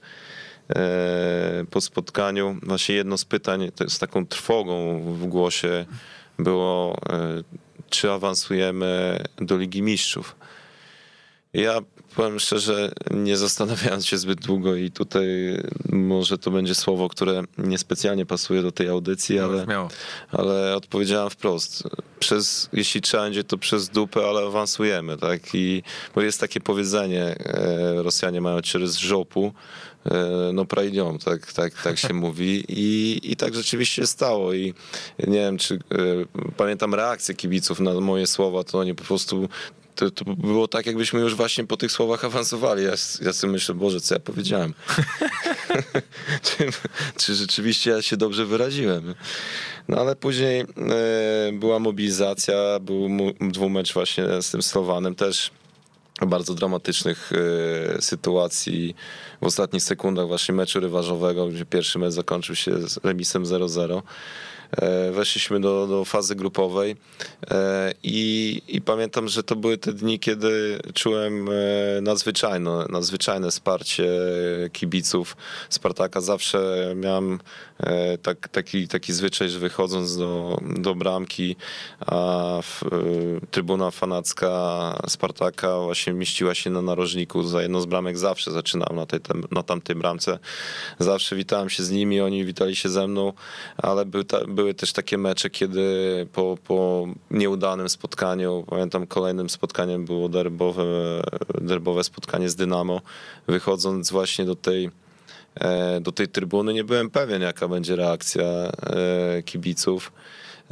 e, po spotkaniu, właśnie jedno z pytań z taką trwogą w głosie było, czy awansujemy do Ligi Mistrzów. Ja powiem szczerze, nie zastanawiając się zbyt długo i tutaj może to będzie słowo, które niespecjalnie pasuje do tej audycji, no, ale, ale odpowiedziałem wprost. Przez, jeśli trzeba będzie, to przez dupę, ale awansujemy, tak? I bo jest takie powiedzenie, e, Rosjanie mają ciry z żopu, e, no prajnią, tak, tak, tak się mówi I, i tak rzeczywiście stało i nie wiem, czy e, pamiętam reakcję kibiców na moje słowa, to oni po prostu to, to, było tak, jakbyśmy już właśnie po tych słowach awansowali. Ja, ja sobie myślę, Boże, co ja powiedziałem? czy, czy, rzeczywiście ja się dobrze wyraziłem? No ale później e, była mobilizacja, był dwumecz właśnie z tym Slowanem też bardzo dramatycznych e, sytuacji w ostatnich sekundach właśnie meczu ryważowego, gdzie pierwszy mecz zakończył się z remisem 0-0. E, weszliśmy do, do fazy grupowej e, i, i pamiętam, że to były te dni, kiedy czułem e, nadzwyczajne, nadzwyczajne wsparcie kibiców Spartaka. Zawsze miałem tak, taki, taki zwyczaj, że wychodząc do, do bramki, a w, trybuna fanacka Spartaka właśnie mieściła się na narożniku za jedną z bramek. Zawsze zaczynałem na, tej, na tamtej bramce. Zawsze witałem się z nimi, oni witali się ze mną, ale był ta, były też takie mecze, kiedy po, po nieudanym spotkaniu, pamiętam kolejnym spotkaniem było derbowe, derbowe spotkanie z Dynamo, wychodząc właśnie do tej e, do tej trybuny nie byłem pewien, jaka będzie reakcja e, kibiców.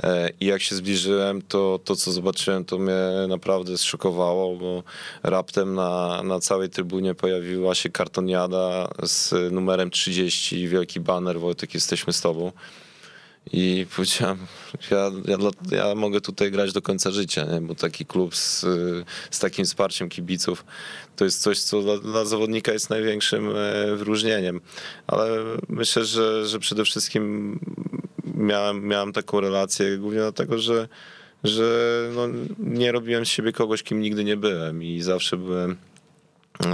E, I jak się zbliżyłem, to to, co zobaczyłem, to mnie naprawdę zszokowało, bo raptem na, na całej trybunie pojawiła się kartoniada z numerem 30, wielki banner, Wojtek, jesteśmy z tobą. I powiedziałem, ja, ja, ja, mogę tutaj grać do końca życia, nie? bo taki klub z, z takim wsparciem kibiców to jest coś, co dla, dla zawodnika jest największym e, wyróżnieniem. Ale myślę, że, że przede wszystkim miałem, miałem taką relację głównie dlatego, że, że no, nie robiłem z siebie kogoś, kim nigdy nie byłem i zawsze byłem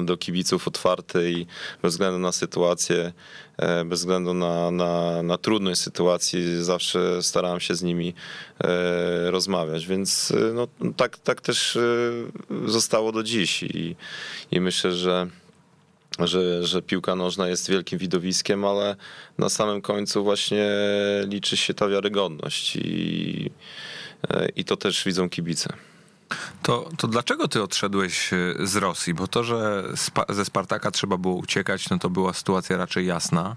do kibiców otwarty i bez względu na sytuację, e, bez względu na, na, na trudność sytuacji, zawsze starałem się z nimi e, rozmawiać, więc e, no, tak, tak też zostało do dziś i, i myślę, że że, że piłka nożna jest wielkim widowiskiem, ale na samym końcu właśnie liczy się ta wiarygodność i, i to też widzą kibice. To, to dlaczego ty odszedłeś e, z Rosji? Bo to, że ze Spartaka trzeba było uciekać, no to była sytuacja raczej jasna.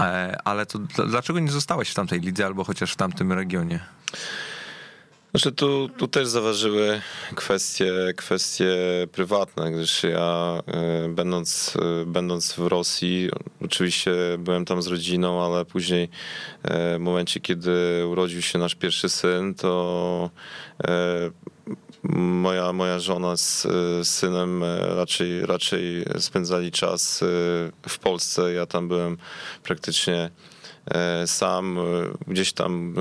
E, ale to dlaczego nie zostałeś w tamtej lidze albo chociaż w tamtym regionie? Znaczy tu, tu też zaważyły kwestie, kwestie prywatne, gdyż ja e, będąc, będąc w Rosji, oczywiście byłem tam z rodziną, ale później w momencie, kiedy urodził się nasz pierwszy syn, to moja, moja żona z, z synem e, raczej, raczej spędzali czas e, w Polsce. Ja tam byłem praktycznie sam e, gdzieś tam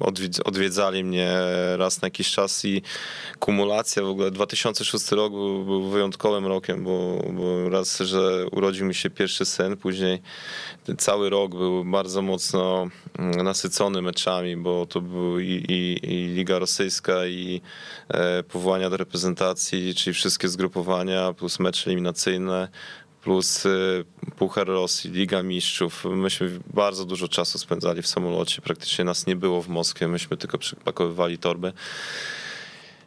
e, odwiedzali mnie raz na jakiś czas i kumulacja w ogóle 2006 rok był, był wyjątkowym rokiem, bo, bo, raz, że urodził mi się pierwszy syn, później cały rok był bardzo mocno mm, nasycony meczami, bo to był i, i, i Liga Rosyjska i powołania do reprezentacji, czyli wszystkie zgrupowania plus mecze eliminacyjne plus y, Puchar Rosji, Liga Mistrzów. Myśmy bardzo dużo czasu spędzali w samolocie, praktycznie nas nie było w Moskwie, myśmy tylko przypakowywali torby.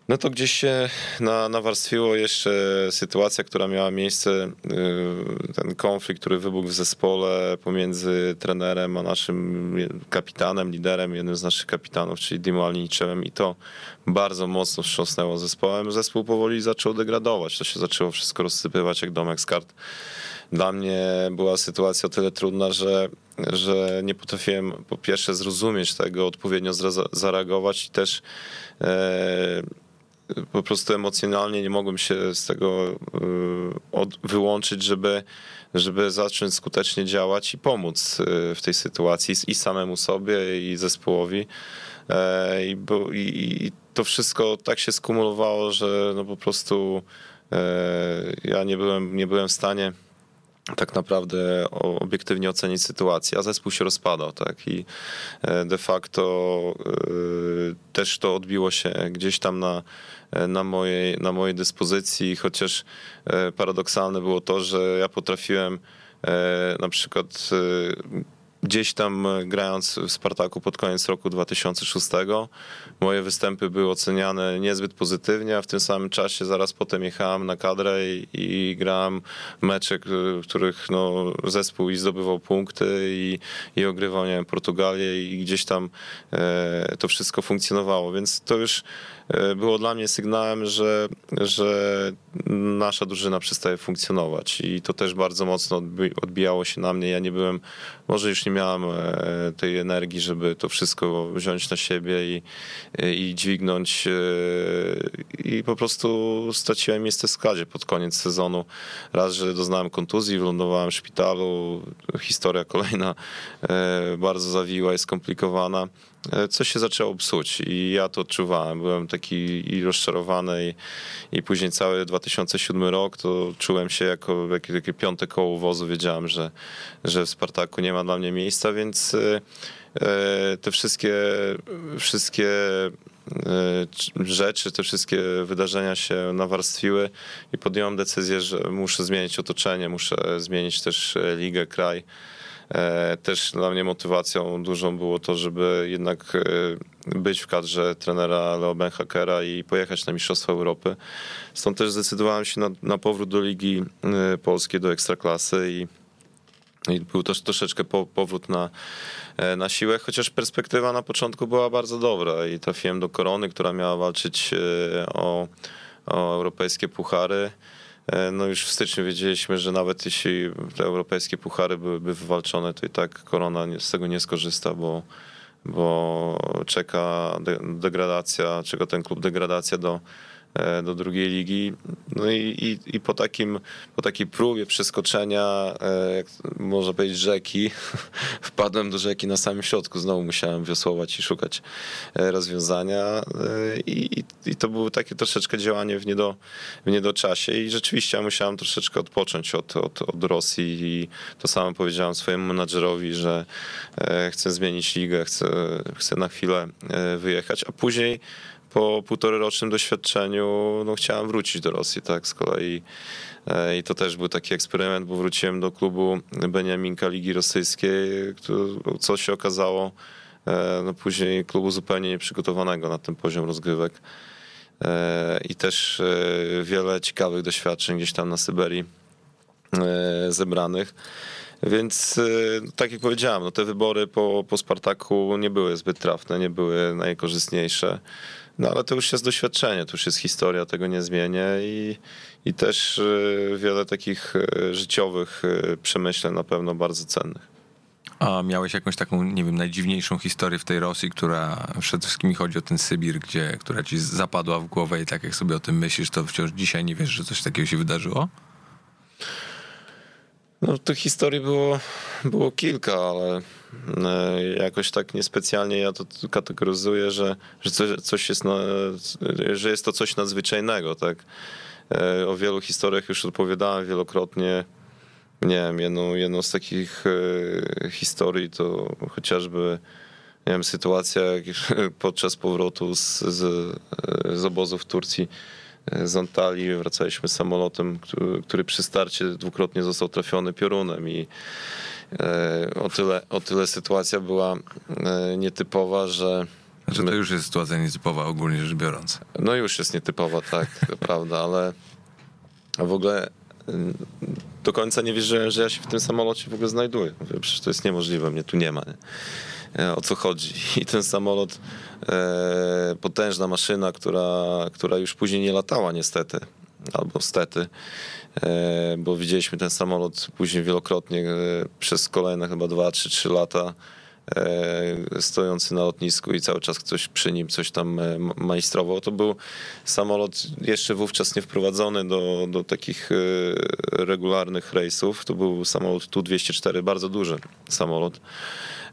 No to gdzieś się na, nawarstwiło jeszcze sytuacja, która miała miejsce, y, ten konflikt, który wybuchł w zespole pomiędzy trenerem a naszym kapitanem, liderem, jednym z naszych kapitanów, czyli Dimo i to bardzo mocno wstrząsnęło zespołem. Zespół powoli zaczął degradować, to się zaczęło wszystko rozsypywać jak domek z kart. Dla mnie była sytuacja o tyle trudna, że, że nie potrafiłem po pierwsze zrozumieć tego, odpowiednio zareagować i też e, po prostu emocjonalnie nie mogłem się z tego y, wyłączyć, żeby, żeby zacząć skutecznie działać i pomóc y, w tej sytuacji i samemu sobie, i zespołowi. E, I, i to wszystko tak się skumulowało, że no po prostu e, ja nie byłem, nie byłem w stanie tak naprawdę obiektywnie ocenić sytuację, a zespół się rozpadał, tak, i e, de facto też to odbiło się gdzieś tam na E, na mojej, na mojej dyspozycji, chociaż e, paradoksalne było to, że ja potrafiłem e, na przykład gdzieś tam grając w Spartaku pod koniec roku 2006, moje występy były oceniane niezbyt pozytywnie, a w tym samym czasie zaraz potem jechałem na kadrę i, i grałem mecze, w których no, zespół i zdobywał punkty i, i ogrywał, nie wiem, Portugalię i gdzieś tam e, to wszystko funkcjonowało, więc to już E, było dla mnie sygnałem, że, że nasza drużyna przestaje funkcjonować i to też bardzo mocno odbijało się na mnie. Ja nie byłem, może już nie miałem e, tej energii, żeby to wszystko wziąć na siebie i, i dźwignąć e, i po prostu straciłem miejsce w składzie pod koniec sezonu. Raz, że doznałem kontuzji, wylądowałem w szpitalu, historia kolejna bardzo zawiła i skomplikowana. E, coś się zaczęło psuć i ja to odczuwałem. Byłem taki i rozczarowany i, i później cały 2007 rok to czułem się jako jakie, takie piąte koło wozu. Wiedziałem, że, że w Spartaku nie ma dla mnie miejsca, więc e, e, te wszystkie, wszystkie rzeczy, te wszystkie wydarzenia się nawarstwiły i podjąłem decyzję, że muszę zmienić otoczenie, muszę zmienić też ligę, kraj. E, też dla mnie motywacją dużą było to, żeby jednak e, być w kadrze trenera Leo Benhakera i pojechać na Mistrzostwa Europy. Stąd też zdecydowałem się na, na powrót do Ligi e, Polskiej, do Ekstraklasy i i był też troszeczkę po, powrót na, na siłę, chociaż perspektywa na początku była bardzo dobra i trafiłem do Korony, która miała walczyć o, o europejskie puchary. E, no już w styczniu wiedzieliśmy, że nawet jeśli te europejskie puchary byłyby wywalczone, to i tak Korona z tego nie skorzysta, bo, bo czeka degradacja, czeka ten klub degradacja do, do drugiej ligi. No i, i, i, po, takim, po takiej próbie przeskoczenia, e, jak można powiedzieć, rzeki, wpadłem do rzeki na samym środku. Znowu musiałem wiosłować i szukać e, rozwiązania. I, i to było takie troszeczkę działanie w, niedo, w niedoczasie. I rzeczywiście ja musiałem troszeczkę odpocząć od, od, od Rosji. I to samo powiedziałem swojemu menadżerowi, że chcę zmienić ligę, chcę, chcę na chwilę wyjechać. A później po półtorej rocznym doświadczeniu no, chciałem wrócić do Rosji, tak, z kolei e, i to też był taki eksperyment, bo wróciłem do klubu Beniaminka Ligi Rosyjskiej, co się okazało e, no, później klubu zupełnie nieprzygotowanego na ten poziom rozgrywek i też wiele ciekawych doświadczeń gdzieś tam na Syberii zebranych. Więc tak jak powiedziałem, no te wybory po, po Spartaku nie były zbyt trafne, nie były najkorzystniejsze. No ale to już jest doświadczenie, to już jest historia, tego nie zmienię i, i też y, wiele takich y, życiowych przemyśleń na pewno bardzo cennych. A miałeś jakąś taką, nie wiem, najdziwniejszą historię w tej Rosji, która przede wszystkim chodzi o ten Sybir, gdzie, która ci zapadła w głowę i tak jak sobie o tym myślisz, to wciąż dzisiaj nie wiesz, że coś takiego się wydarzyło? No, tych historii było, było kilka, ale e, jakoś tak niespecjalnie ja to kategoryzuję, że, że coś, coś jest, na, że jest to coś nadzwyczajnego, tak. E, o wielu historiach już opowiadałem wielokrotnie. Nie wiem, jedną, jedną z takich e, historii to chociażby nie wiem, sytuacja podczas powrotu z, z, z obozu w Turcji z Antalii, wracaliśmy samolotem, który, który przy starcie dwukrotnie został trafiony piorunem i e, o tyle, o tyle sytuacja była e, nietypowa, że znaczy, to już jest sytuacja nietypowa ogólnie rzecz biorąc. No już jest nietypowa, tak, prawda, ale w ogóle mm, do końca nie wierzyłem, że ja się w tym samolocie w ogóle znajduję. Przecież to jest niemożliwe, mnie tu nie ma. Nie? E, o co chodzi. I ten samolot, e, potężna maszyna, która, która już później nie latała niestety, albo stety, e, bo widzieliśmy ten samolot później wielokrotnie przez kolejne chyba 2 3, 3 lata stojący na lotnisku i cały czas ktoś przy nim coś tam majstrował. To był samolot jeszcze wówczas nie wprowadzony do, do takich regularnych rejsów. To był samolot Tu-204, bardzo duży samolot.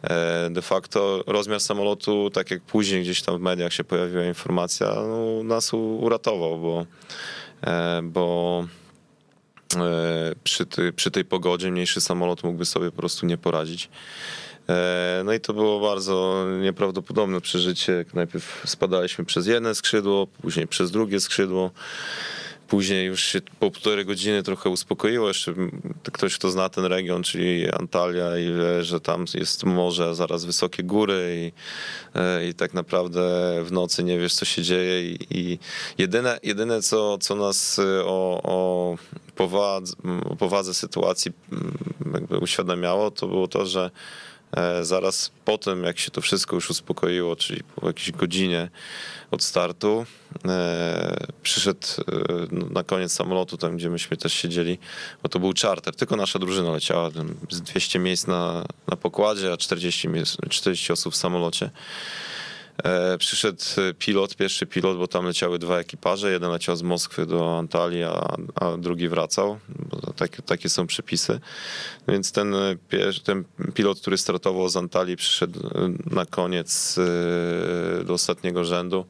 E, de facto rozmiar samolotu, tak jak później gdzieś tam w mediach się pojawiła informacja, no, nas uratował, bo, e, bo e, przy, ty, przy tej pogodzie mniejszy samolot mógłby sobie po prostu nie poradzić. No i to było bardzo nieprawdopodobne przeżycie. Najpierw spadaliśmy przez jedno skrzydło, później przez drugie skrzydło. Później już się po półtorej godziny trochę uspokoiło. Jeszcze ktoś, kto zna ten region, czyli Antalya i wie, że tam jest morze, zaraz wysokie góry i, e, i tak naprawdę w nocy nie wiesz, co się dzieje. I, i jedyne, jedyne co, co nas e, o, o, powadze, o powadze sytuacji jakby uświadamiało, to było to, że zaraz po tym, jak się to wszystko już uspokoiło, czyli po jakiejś godzinie od startu, e, przyszedł e, na koniec samolotu, tam gdzie myśmy też siedzieli, bo to był charter, tylko nasza drużyna leciała, z 200 miejsc na, na pokładzie, a 40, 40 osób w samolocie. E, przyszedł pilot, pierwszy pilot, bo tam leciały dwa ekipaże. Jeden leciał z Moskwy do Antalii, a, a drugi wracał. Tak, takie są przepisy. Więc ten, ten pilot, który startował z Antalii, przyszedł na koniec e, do ostatniego rzędu.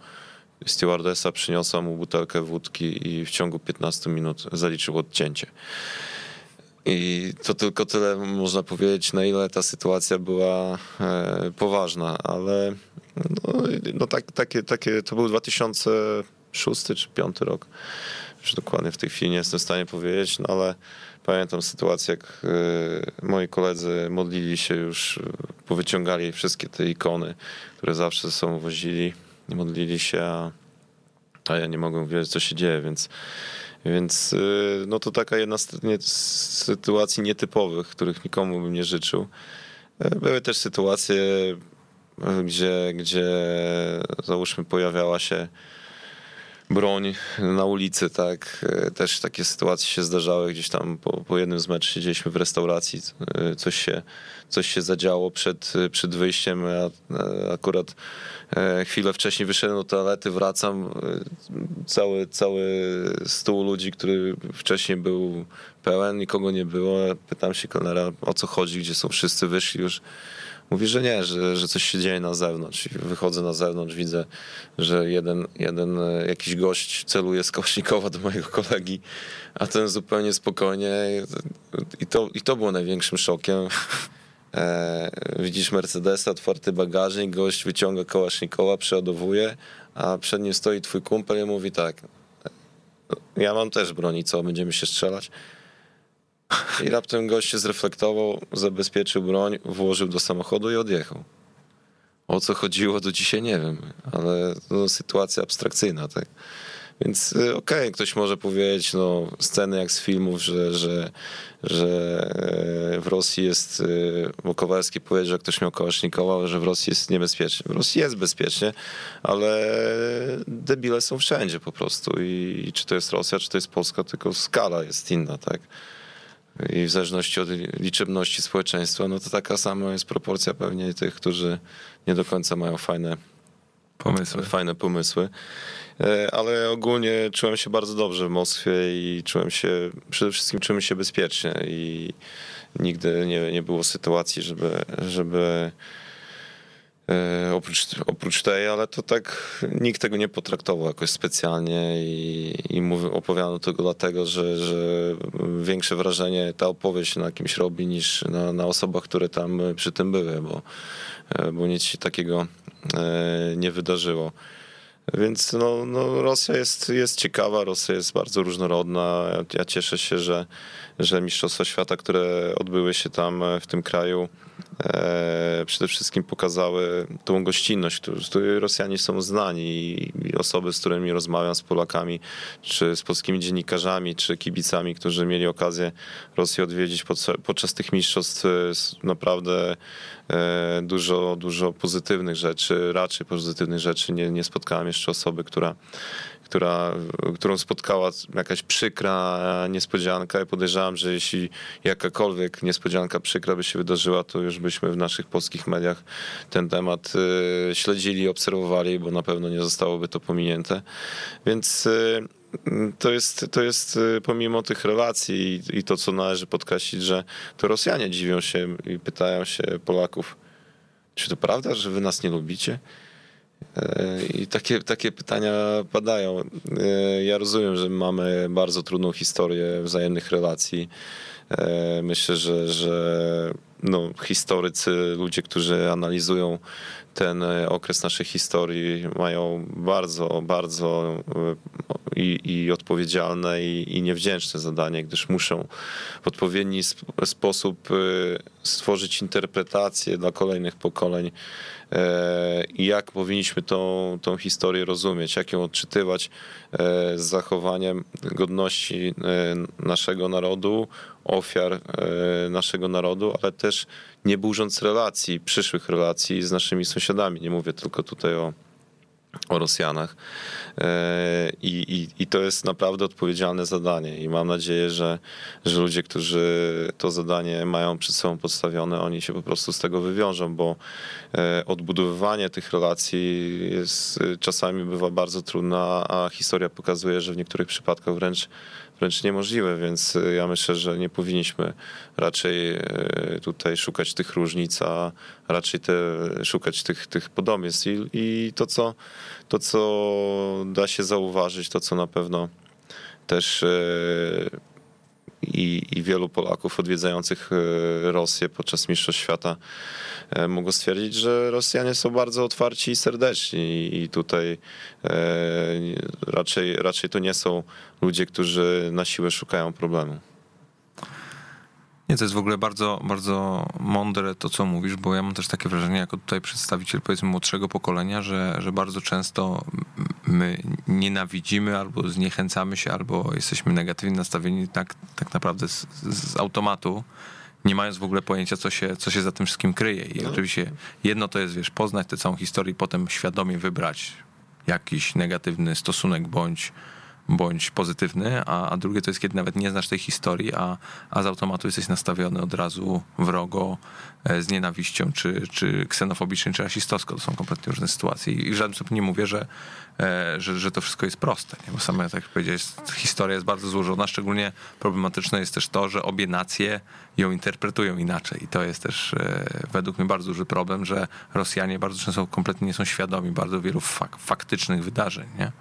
Stewardessa przyniosła mu butelkę wódki i w ciągu 15 minut zaliczył odcięcie. I to tylko tyle można powiedzieć, na ile ta sytuacja była e, poważna, ale no, no tak, takie, takie, to był 2006 czy 2005 rok. Już dokładnie w tej chwili nie jestem w stanie powiedzieć, no ale pamiętam sytuację, jak e, moi koledzy modlili się już, powyciągali wszystkie te ikony, które zawsze ze sobą wozili, modlili się, a, a ja nie mogłem wiedzieć, co się dzieje, więc więc y, no to taka jedna z sytuacji nietypowych, których nikomu bym nie życzył. E, były też sytuacje, gdzie, gdzie załóżmy pojawiała się broń na ulicy, tak. E, też takie sytuacje się zdarzały gdzieś tam po, po jednym z meczów siedzieliśmy w restauracji, e, coś się, coś się zadziało przed, przed wyjściem, ja akurat E, chwilę wcześniej wyszedłem do toalety, wracam, e, cały, cały stół ludzi, który wcześniej był pełen, nikogo nie było. Pytam się kelnera, o co chodzi, gdzie są wszyscy, wyszli już. Mówi, że nie, że, że coś się dzieje na zewnątrz. Wychodzę na zewnątrz, widzę, że jeden, jeden e, jakiś gość celuje z Kosznikowa do mojego kolegi, a ten zupełnie spokojnie. I to, i to było największym szokiem. E, widzisz Mercedesa, otwarty bagażnik, gość wyciąga kołasznikoła, przeładowuje, a przed nim stoi twój kumpel i mówi tak, ja mam też broni, co, będziemy się strzelać? I raptem gość się zreflektował, zabezpieczył broń, włożył do samochodu i odjechał. O co chodziło, do dzisiaj nie wiem, ale no, sytuacja abstrakcyjna, tak. Więc y, okej, okay, ktoś może powiedzieć, no, sceny jak z filmów, że, że, że e, w Rosji jest, y, bo Kowalski powiedział, że ktoś miał Kołasznikowa, że w Rosji jest niebezpiecznie. W Rosji jest bezpiecznie, ale debile są wszędzie po prostu. I czy to jest Rosja, czy to jest Polska, tylko skala jest inna, tak i w zależności od liczebności społeczeństwa, no to taka sama jest proporcja pewnie tych, którzy nie do końca mają fajne pomysły. Fajne pomysły. E, ale ogólnie czułem się bardzo dobrze w Moskwie i czułem się, przede wszystkim czułem się bezpiecznie i nigdy nie, nie było sytuacji, żeby, żeby oprócz, oprócz tej, ale to tak nikt tego nie potraktował jakoś specjalnie i, i mówię, opowiadam tego dlatego, że, że większe wrażenie ta opowieść na kimś robi niż na, na osobach, które tam przy tym były, bo, e, bo nic się takiego nie wydarzyło. Więc no, no Rosja jest, jest ciekawa, Rosja jest bardzo różnorodna. Ja, ja cieszę się, że, że Mistrzostwa Świata, które odbyły się tam w tym kraju, e, przede wszystkim pokazały tą gościnność, z której Rosjanie są znani i osoby, z którymi rozmawiam, z Polakami, czy z polskimi dziennikarzami, czy kibicami, którzy mieli okazję Rosję odwiedzić podczas tych mistrzostw, naprawdę e, dużo, dużo pozytywnych rzeczy, raczej pozytywnych rzeczy. Nie, nie spotkałem jeszcze osoby, która która, którą spotkała jakaś przykra niespodzianka i podejrzewam, że jeśli jakakolwiek niespodzianka przykra by się wydarzyła, to już byśmy w naszych polskich mediach ten temat y, śledzili, obserwowali, bo na pewno nie zostałoby to pominięte. Więc y, to jest, to jest y, pomimo tych relacji i, to, co należy podkreślić, że to Rosjanie dziwią się i pytają się Polaków, czy to prawda, że wy nas nie lubicie? I takie, takie pytania padają. Ja rozumiem, że mamy bardzo trudną historię wzajemnych relacji. Myślę, że, że no, historycy, ludzie, którzy analizują ten okres naszej historii, mają bardzo, bardzo e, i, i odpowiedzialne, i, i niewdzięczne zadanie, gdyż muszą w odpowiedni sposób e, stworzyć interpretację dla kolejnych pokoleń jak powinniśmy tą, tą historię rozumieć, jak ją odczytywać e, z zachowaniem godności e, naszego narodu, ofiar e, naszego narodu, ale też nie burząc relacji, przyszłych relacji z naszymi sąsiadami. Nie mówię tylko tutaj o o Rosjanach. E, I, i, I, to jest naprawdę odpowiedzialne zadanie i mam nadzieję, że, że ludzie, którzy to zadanie mają przed sobą podstawione, oni się po prostu z tego wywiążą, bo e, odbudowywanie tych relacji jest, czasami bywa bardzo trudne, a historia pokazuje, że w niektórych przypadkach wręcz wręcz niemożliwe, więc y, ja myślę, że nie powinniśmy raczej y, tutaj szukać tych różnic, a raczej te, szukać tych, tych podobieństw. I, I to, co, to, co da się zauważyć, to, co na pewno też y, i, i wielu Polaków odwiedzających Rosję podczas Mistrzostw Świata E, mogą stwierdzić, że Rosjanie są bardzo otwarci i serdeczni i tutaj e, raczej, raczej to nie są ludzie, którzy na siłę szukają problemu. Nie, to jest w ogóle bardzo, bardzo mądre to, co mówisz, bo ja mam też takie wrażenie, jako tutaj przedstawiciel powiedzmy młodszego pokolenia, że, że bardzo często my nienawidzimy albo zniechęcamy się, albo jesteśmy negatywnie nastawieni tak, tak naprawdę z, z automatu nie mając w ogóle pojęcia, co się, co się za tym wszystkim kryje. I no. oczywiście jedno to jest, wiesz, poznać tę całą historię i potem świadomie wybrać jakiś negatywny stosunek bądź bądź pozytywny, a, a drugie to jest, kiedy nawet nie znasz tej historii, a, a z automatu jesteś nastawiony od razu wrogo, e, z nienawiścią, czy, czy ksenofobicznie, czy rasistowsko. To są kompletnie różne sytuacje. I w żaden sposób nie mówię, że, e, że, że to wszystko jest proste, nie? bo sama, tak jak powiedziałeś, historia jest bardzo złożona. Szczególnie problematyczne jest też to, że obie nacje ją interpretują inaczej. I to jest też e, według mnie bardzo duży problem, że Rosjanie bardzo często kompletnie nie są świadomi bardzo wielu fak faktycznych wydarzeń. Nie?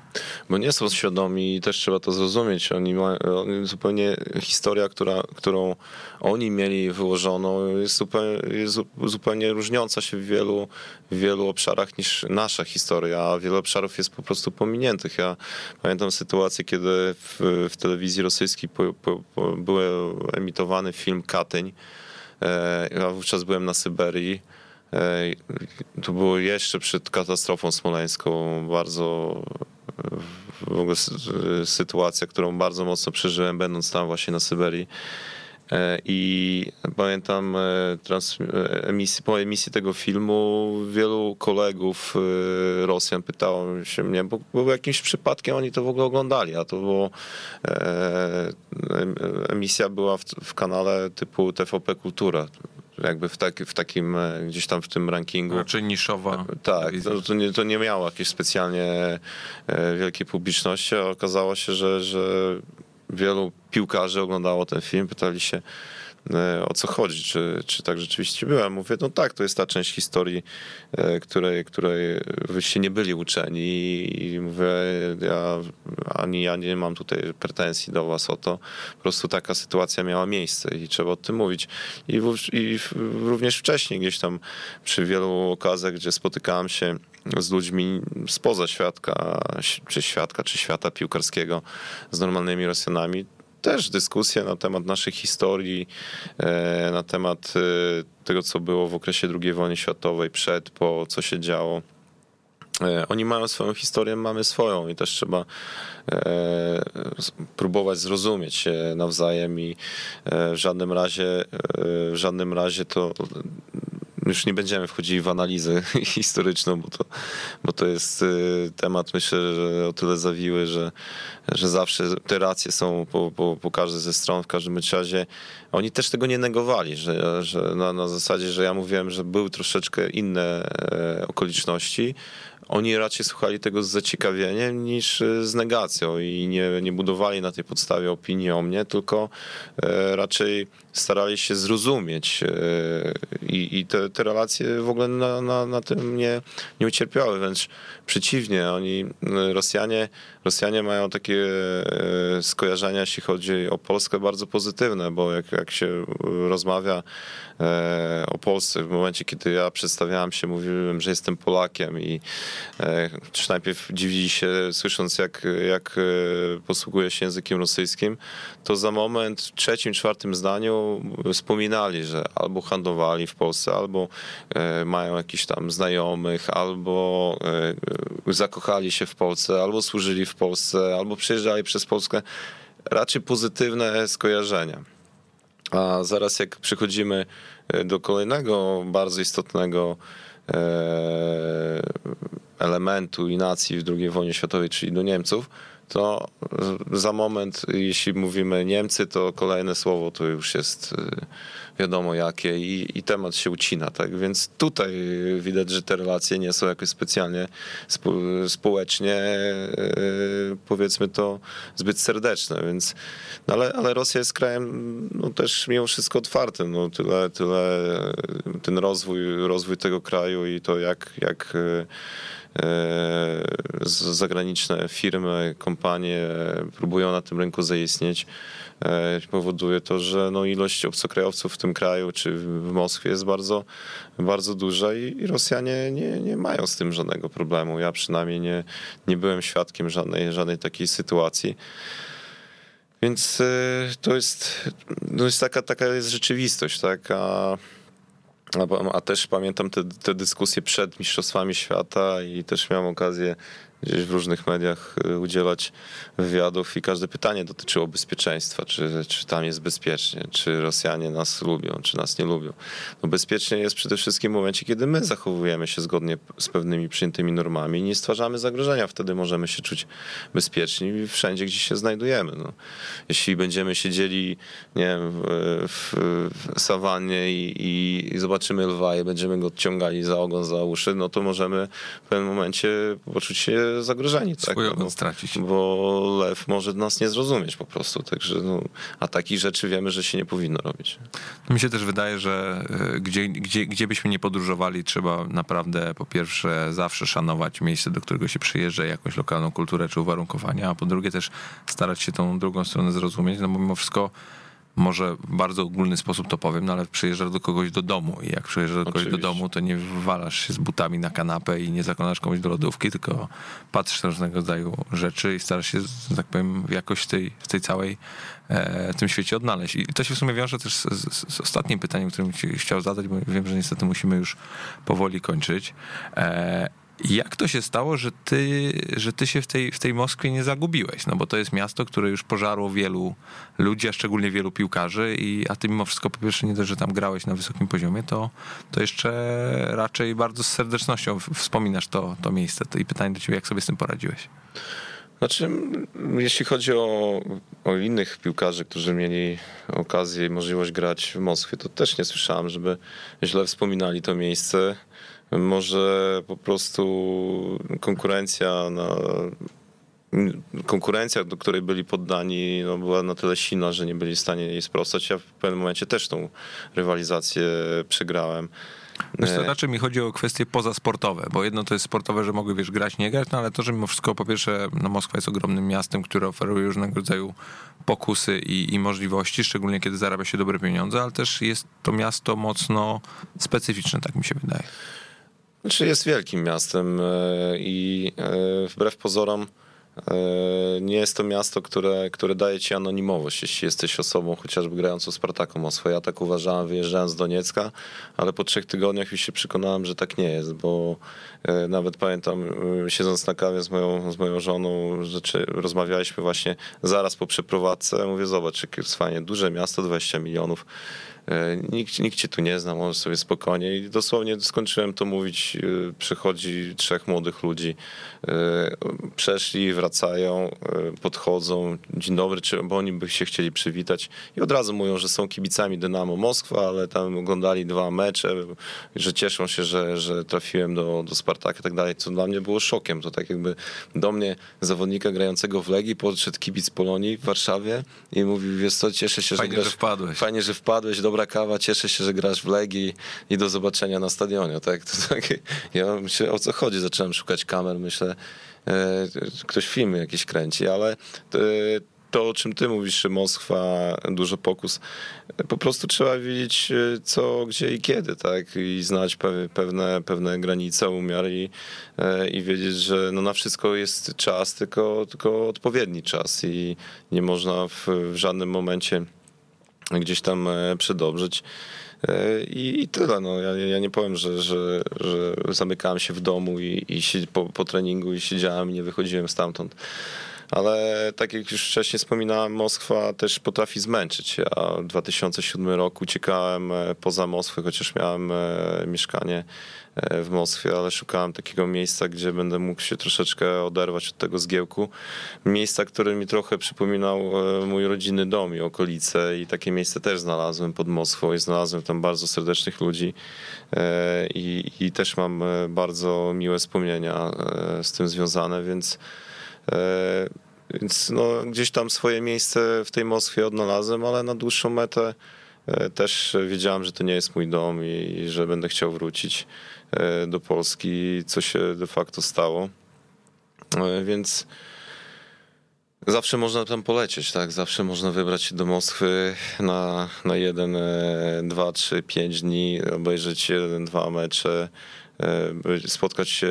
Bo nie są świadomi oni też trzeba to zrozumieć. Oni mają zupełnie historia, która, którą oni mieli wyłożoną, jest zupełnie, jest zupełnie różniąca się w wielu, w wielu obszarach niż nasza historia, a wiele obszarów jest po prostu pominiętych. Ja pamiętam sytuację, kiedy w, w telewizji rosyjskiej po, po, po, był emitowany film Katyń. E, ja wówczas byłem na Syberii. E, to było jeszcze przed katastrofą smoleńską. Bardzo w ogóle sytuacja, którą bardzo mocno przeżyłem, będąc tam właśnie na Syberii. E, I pamiętam trans, emisji, po emisji tego filmu wielu kolegów Rosjan pytało się mnie, bo, bo jakimś przypadkiem oni to w ogóle oglądali, a to było emisja była w, w kanale typu TVP Kultura jakby w, tak, w takim gdzieś tam w tym rankingu. Raczej niszowa. Tak, to, to, nie, to nie miało jakiejś specjalnie wielkiej publiczności, a okazało się, że, że wielu piłkarzy oglądało ten film, pytali się, o co chodzi, czy, czy tak rzeczywiście byłem. Mówię, no tak, to jest ta część historii, której, której wyście nie byli uczeni i mówię, ja, ani ja nie mam tutaj pretensji do was o to. Po prostu taka sytuacja miała miejsce i trzeba o tym mówić. I, w, i w, również wcześniej gdzieś tam przy wielu okazjach, gdzie spotykałem się z ludźmi spoza świadka, czy świadka, czy świata piłkarskiego, z normalnymi Rosjanami, też dyskusje na temat naszej historii, na temat tego, co było w okresie II wojny światowej, przed, po, co się działo. Oni mają swoją historię, mamy swoją i też trzeba próbować zrozumieć się nawzajem i w żadnym razie, w żadnym razie to już nie będziemy wchodzili w analizę historyczną, bo to, bo to jest y, temat, myślę, że o tyle zawiły, że, że zawsze te racje są po, po, po każdej ze stron, w każdym razie. Oni też tego nie negowali, że, że na, na zasadzie, że ja mówiłem, że były troszeczkę inne e, okoliczności, oni raczej słuchali tego z zaciekawieniem niż z negacją i nie, nie budowali na tej podstawie opinii o mnie, tylko e, raczej starali się zrozumieć e, i, i te, te relacje w ogóle na, na, na tym nie, nie ucierpiały, wręcz przeciwnie, oni, Rosjanie, Rosjanie mają takie e, skojarzenia, jeśli chodzi o Polskę, bardzo pozytywne, bo jak, jak się rozmawia o Polsce, w momencie, kiedy ja przedstawiałem się, mówiłem, że jestem Polakiem i czy najpierw dziwili się, słysząc, jak, jak posługuje się językiem rosyjskim, to za moment w trzecim, czwartym zdaniu wspominali, że albo handlowali w Polsce, albo mają jakichś tam znajomych, albo zakochali się w Polsce, albo służyli w Polsce, albo przejeżdżali przez Polskę. Raczej pozytywne skojarzenia. A zaraz jak przychodzimy do kolejnego bardzo istotnego elementu i nacji w II wojnie światowej, czyli do Niemców, to za moment, jeśli mówimy Niemcy, to kolejne słowo to już jest wiadomo jakie i, i temat się ucina, tak? Więc tutaj widać, że te relacje nie są jakoś specjalnie społecznie, powiedzmy to, zbyt serdeczne, więc, no ale, ale Rosja jest krajem no, też mimo wszystko otwartym, no tyle, tyle ten rozwój, rozwój tego kraju i to jak, jak zagraniczne firmy, kompanie próbują na tym rynku zaistnieć, powoduje to, że no ilość obcokrajowców w tym kraju czy w Moskwie jest bardzo, bardzo duża i, Rosjanie nie, nie mają z tym żadnego problemu. Ja przynajmniej nie, nie byłem świadkiem żadnej, żadnej takiej sytuacji. Więc to jest, to jest taka, taka jest rzeczywistość, tak? A a, też pamiętam te, te dyskusje przed Mistrzostwami Świata i też miałem okazję gdzieś w różnych mediach y, udzielać wywiadów i każde pytanie dotyczyło bezpieczeństwa, czy, czy tam jest bezpiecznie, czy Rosjanie nas lubią, czy nas nie lubią. No bezpiecznie jest przede wszystkim w momencie, kiedy my zachowujemy się zgodnie z pewnymi przyjętymi normami i nie stwarzamy zagrożenia, wtedy możemy się czuć bezpieczni wszędzie, gdzie się znajdujemy. No. Jeśli będziemy siedzieli nie wiem, w, w sawannie i, i zobaczymy lwa i będziemy go odciągali za ogon, za uszy, no to możemy w pewnym momencie poczuć się zagrożeni. Tak? No, stracić. bo lew może nas nie zrozumieć po prostu, także no, a takich rzeczy wiemy, że się nie powinno robić. Mi się też wydaje, że e, gdzie, gdzie, gdzie byśmy nie podróżowali, trzeba naprawdę po pierwsze zawsze szanować miejsce, do którego się przyjeżdża, jakąś lokalną kulturę czy uwarunkowania, a po drugie też starać się tą drugą stronę zrozumieć, no bo mimo wszystko może w bardzo ogólny sposób to powiem, no ale przyjeżdżasz do kogoś do domu i jak przyjeżdżasz do kogoś do Oczywiście. domu, to nie wywalasz się z butami na kanapę i nie zakonasz komuś do lodówki, tylko patrzysz na różnego rodzaju rzeczy i starasz się, że tak powiem, jakoś w tej, w tej całej e, tym świecie odnaleźć. I to się w sumie wiąże też z, z, z ostatnim pytaniem, którym ci chciał zadać, bo wiem, że niestety musimy już powoli kończyć. E, jak to się stało, że ty, że ty się w tej, w tej Moskwie nie zagubiłeś? No bo to jest miasto, które już pożarło wielu ludzi, a szczególnie wielu piłkarzy, i, a ty mimo wszystko po pierwsze nie dość, że tam grałeś na wysokim poziomie, to, to jeszcze raczej bardzo z serdecznością wspominasz to, to miejsce. To I pytanie do ciebie, jak sobie z tym poradziłeś? Znaczy, jeśli chodzi o, o innych piłkarzy, którzy mieli okazję i możliwość grać w Moskwie, to też nie słyszałem, żeby źle wspominali to miejsce. Może po prostu konkurencja na konkurencja, do której byli poddani, no, była na tyle silna, że nie byli w stanie jej sprostać. Ja w pewnym momencie też tą rywalizację przegrałem. Wiesz, to E, raczej mi chodzi o kwestie pozasportowe, bo jedno to jest sportowe, że mogły wiesz, grać, nie grać, no ale to, że mimo wszystko po pierwsze no, Moskwa jest ogromnym miastem, które oferuje różnego rodzaju pokusy i, i możliwości, szczególnie kiedy zarabia się dobre pieniądze, ale też jest to miasto mocno specyficzne, tak mi się wydaje. Znaczy jest wielkim miastem e, i e, wbrew pozorom e, nie jest to miasto, które, które daje ci anonimowość, jeśli jesteś osobą chociażby grającą w Spartaku Moskwa. Ja tak uważałem wyjeżdżając z Doniecka, ale po trzech tygodniach już się przekonałem, że tak nie jest, bo nawet pamiętam, siedząc na kawie z moją, z moją żoną, rzeczy, rozmawialiśmy właśnie zaraz po przeprowadzce. Mówię, zobacz, jakie jest fajnie, duże miasto, 20 milionów. E, Nikt, nikt cię tu nie zna, możesz sobie spokojnie. I dosłownie skończyłem to mówić. e, Przychodzi trzech młodych ludzi, e, przeszli, wracają, podchodzą. Dzień dobry, czy, bo oni by się chcieli przywitać. I od razu mówią, że są kibicami Dynamo Moskwa, ale tam oglądali dwa mecze, że cieszą się, że, że trafiłem do, do Spartaka i tak dalej. Co dla mnie było szokiem. To tak jakby do mnie, zawodnika grającego w Legii, podszedł kibic Polonii w Warszawie i mówił, wiesz co, cieszę się, Fajnie, że grasz... że wpadłeś. Fajnie, że wpadłeś, dobra kawa, cieszę się, że grasz w Legii i do zobaczenia na stadionie. Tak? To ja myślę, o co chodzi, zacząłem szukać kamer, myślę, e, ktoś filmy jakieś kręci, ale e, to, o czym ty mówisz, że Moskwa, dużo pokus, po prostu trzeba wiedzieć e, co, gdzie i kiedy, tak? I znać pe- pewne, pewne granice, umiar i, i wiedzieć, że no na wszystko jest czas, tylko, tylko odpowiedni czas i nie można w, w żadnym momencie gdzieś tam e, przedobrzyć. E, I, I tyle. No. Ja, ja nie powiem, że, że, że zamykałem się w domu i, i po, po treningu i siedziałem i nie wychodziłem stamtąd. Ale tak jak już wcześniej wspominałem, Moskwa też potrafi zmęczyć. Ja w 2007 roku uciekałem e, poza Moskwę, chociaż miałem mieszkanie w Moskwie, ale szukałem takiego miejsca, gdzie będę mógł się troszeczkę oderwać od tego zgiełku. Miejsca, które mi trochę przypominał e, mój rodzinny dom i okolice i takie miejsce też znalazłem pod Moskwą i znalazłem tam bardzo serdecznych ludzi e, i, i też mam e, bardzo miłe wspomnienia e, z tym związane, więc E, Więc no, gdzieś tam swoje miejsce w tej Moskwie odnalazłem, ale na dłuższą metę e, też wiedziałem, że to nie jest mój dom i że będę chciał wrócić e, do Polski, co się de facto stało. E, Więc zawsze można tam polecieć, tak? Zawsze można wybrać się do Moskwy na, na jeden, e, dwa, trzy, pięć dni, obejrzeć jeden, dwa mecze, e, spotkać się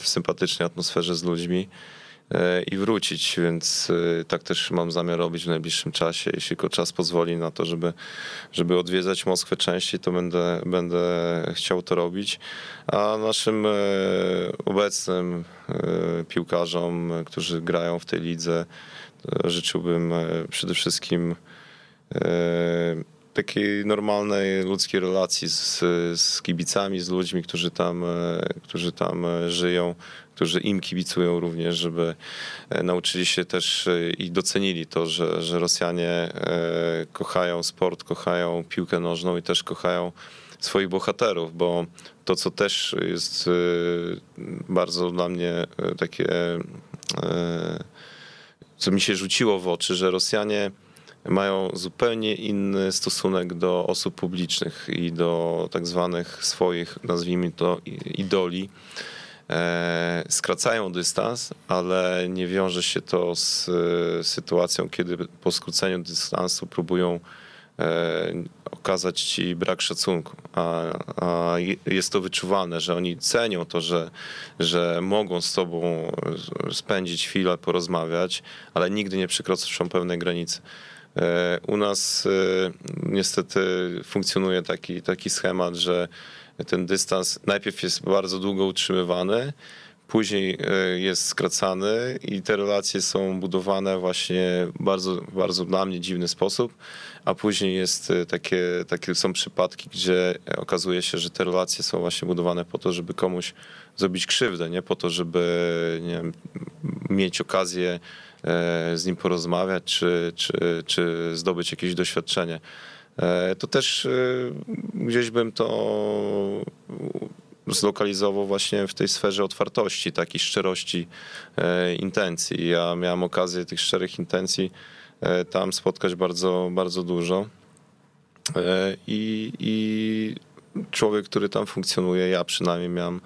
w sympatycznej atmosferze z ludźmi e, i wrócić, więc e, tak też mam zamiar robić w najbliższym czasie. Jeśli tylko czas pozwoli na to, żeby, żeby odwiedzać Moskwę częściej, to będę, będę chciał to robić. A naszym e, obecnym e, piłkarzom, e, którzy grają w tej lidze, e, życzyłbym e, przede wszystkim e, takiej normalnej ludzkiej relacji z, z kibicami, z ludźmi, którzy tam, e, którzy tam e, żyją, którzy im kibicują również, żeby e, nauczyli się też e, i docenili to, że, że Rosjanie e, kochają sport, kochają piłkę nożną i też kochają swoich bohaterów, bo to, co też jest bardzo dla mnie takie, co mi się rzuciło w oczy, że Rosjanie mają zupełnie inny stosunek do osób publicznych i do tak zwanych swoich, nazwijmy to, idoli. E, Skracają dystans, ale nie wiąże się to z e, sytuacją, kiedy po skróceniu dystansu próbują e, okazać ci brak szacunku. A, a je- jest to wyczuwane, że oni cenią to, że, że mogą z tobą spędzić chwilę, porozmawiać, ale nigdy nie przekroczą pewnej granicy. U nas niestety funkcjonuje taki, taki schemat, że ten dystans najpierw jest bardzo długo utrzymywany, później e, jest skracany i te relacje są budowane właśnie bardzo, bardzo dla mnie dziwny sposób, a później jest e, takie, takie są przypadki, gdzie okazuje się, że te relacje są właśnie budowane po to, żeby komuś zrobić krzywdę, nie po to, żeby wiem, mieć okazję e, z nim porozmawiać, czy, czy, czy zdobyć jakieś doświadczenie. E, To też e, gdzieś bym to zlokalizował właśnie w tej sferze otwartości, takiej szczerości e, intencji. Ja miałem okazję tych szczerych intencji tam spotkać bardzo, bardzo dużo. I, I człowiek, który tam funkcjonuje, ja przynajmniej miałem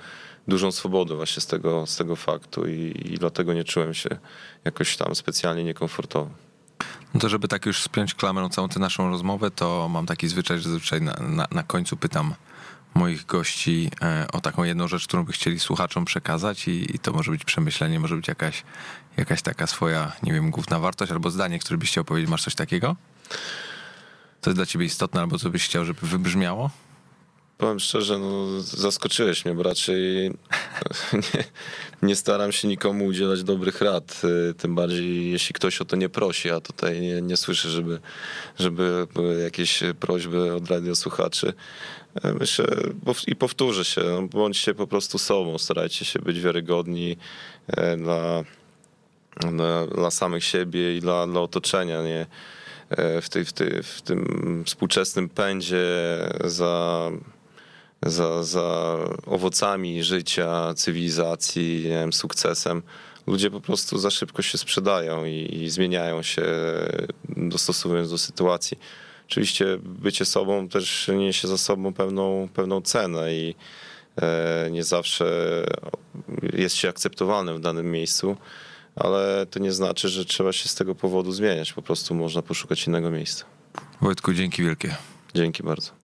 dużą swobodę właśnie z tego, z tego faktu i, i dlatego nie czułem się jakoś tam specjalnie niekomfortowo. No to żeby tak już spiąć klamrą całą tę naszą rozmowę, to mam taki zwyczaj, że zazwyczaj na, na, na końcu pytam moich gości e, o taką jedną rzecz, którą by chcieli słuchaczom przekazać i, i to może być przemyślenie, może być jakaś, jakaś taka swoja, nie wiem, główna wartość albo zdanie, które byś chciał powiedzieć. Masz coś takiego? Co jest dla ciebie istotne albo co byś chciał, żeby wybrzmiało? Powiem szczerze, no, zaskoczyłeś mnie, bo raczej nie, nie staram się nikomu udzielać dobrych rad, y, tym bardziej jeśli ktoś o to nie prosi, a tutaj nie, nie słyszę, żeby, żeby jakieś prośby od radiosłuchaczy. E, Myślę i powtórzę się, no, bądźcie po prostu sobą, starajcie się być wiarygodni e, dla, dla, dla samych siebie i dla, dla otoczenia, nie? W, tej, w, tej, w tym współczesnym pędzie za, za, za owocami życia, cywilizacji, nie wiem, sukcesem. Ludzie po prostu za szybko się sprzedają i, i zmieniają się, dostosowując do sytuacji. Oczywiście bycie sobą też niesie za sobą pewną, pewną cenę i e, nie zawsze jest się akceptowalnym w danym miejscu, ale to nie znaczy, że trzeba się z tego powodu zmieniać. Po prostu można poszukać innego miejsca. Wojtku, dzięki wielkie. Dzięki bardzo.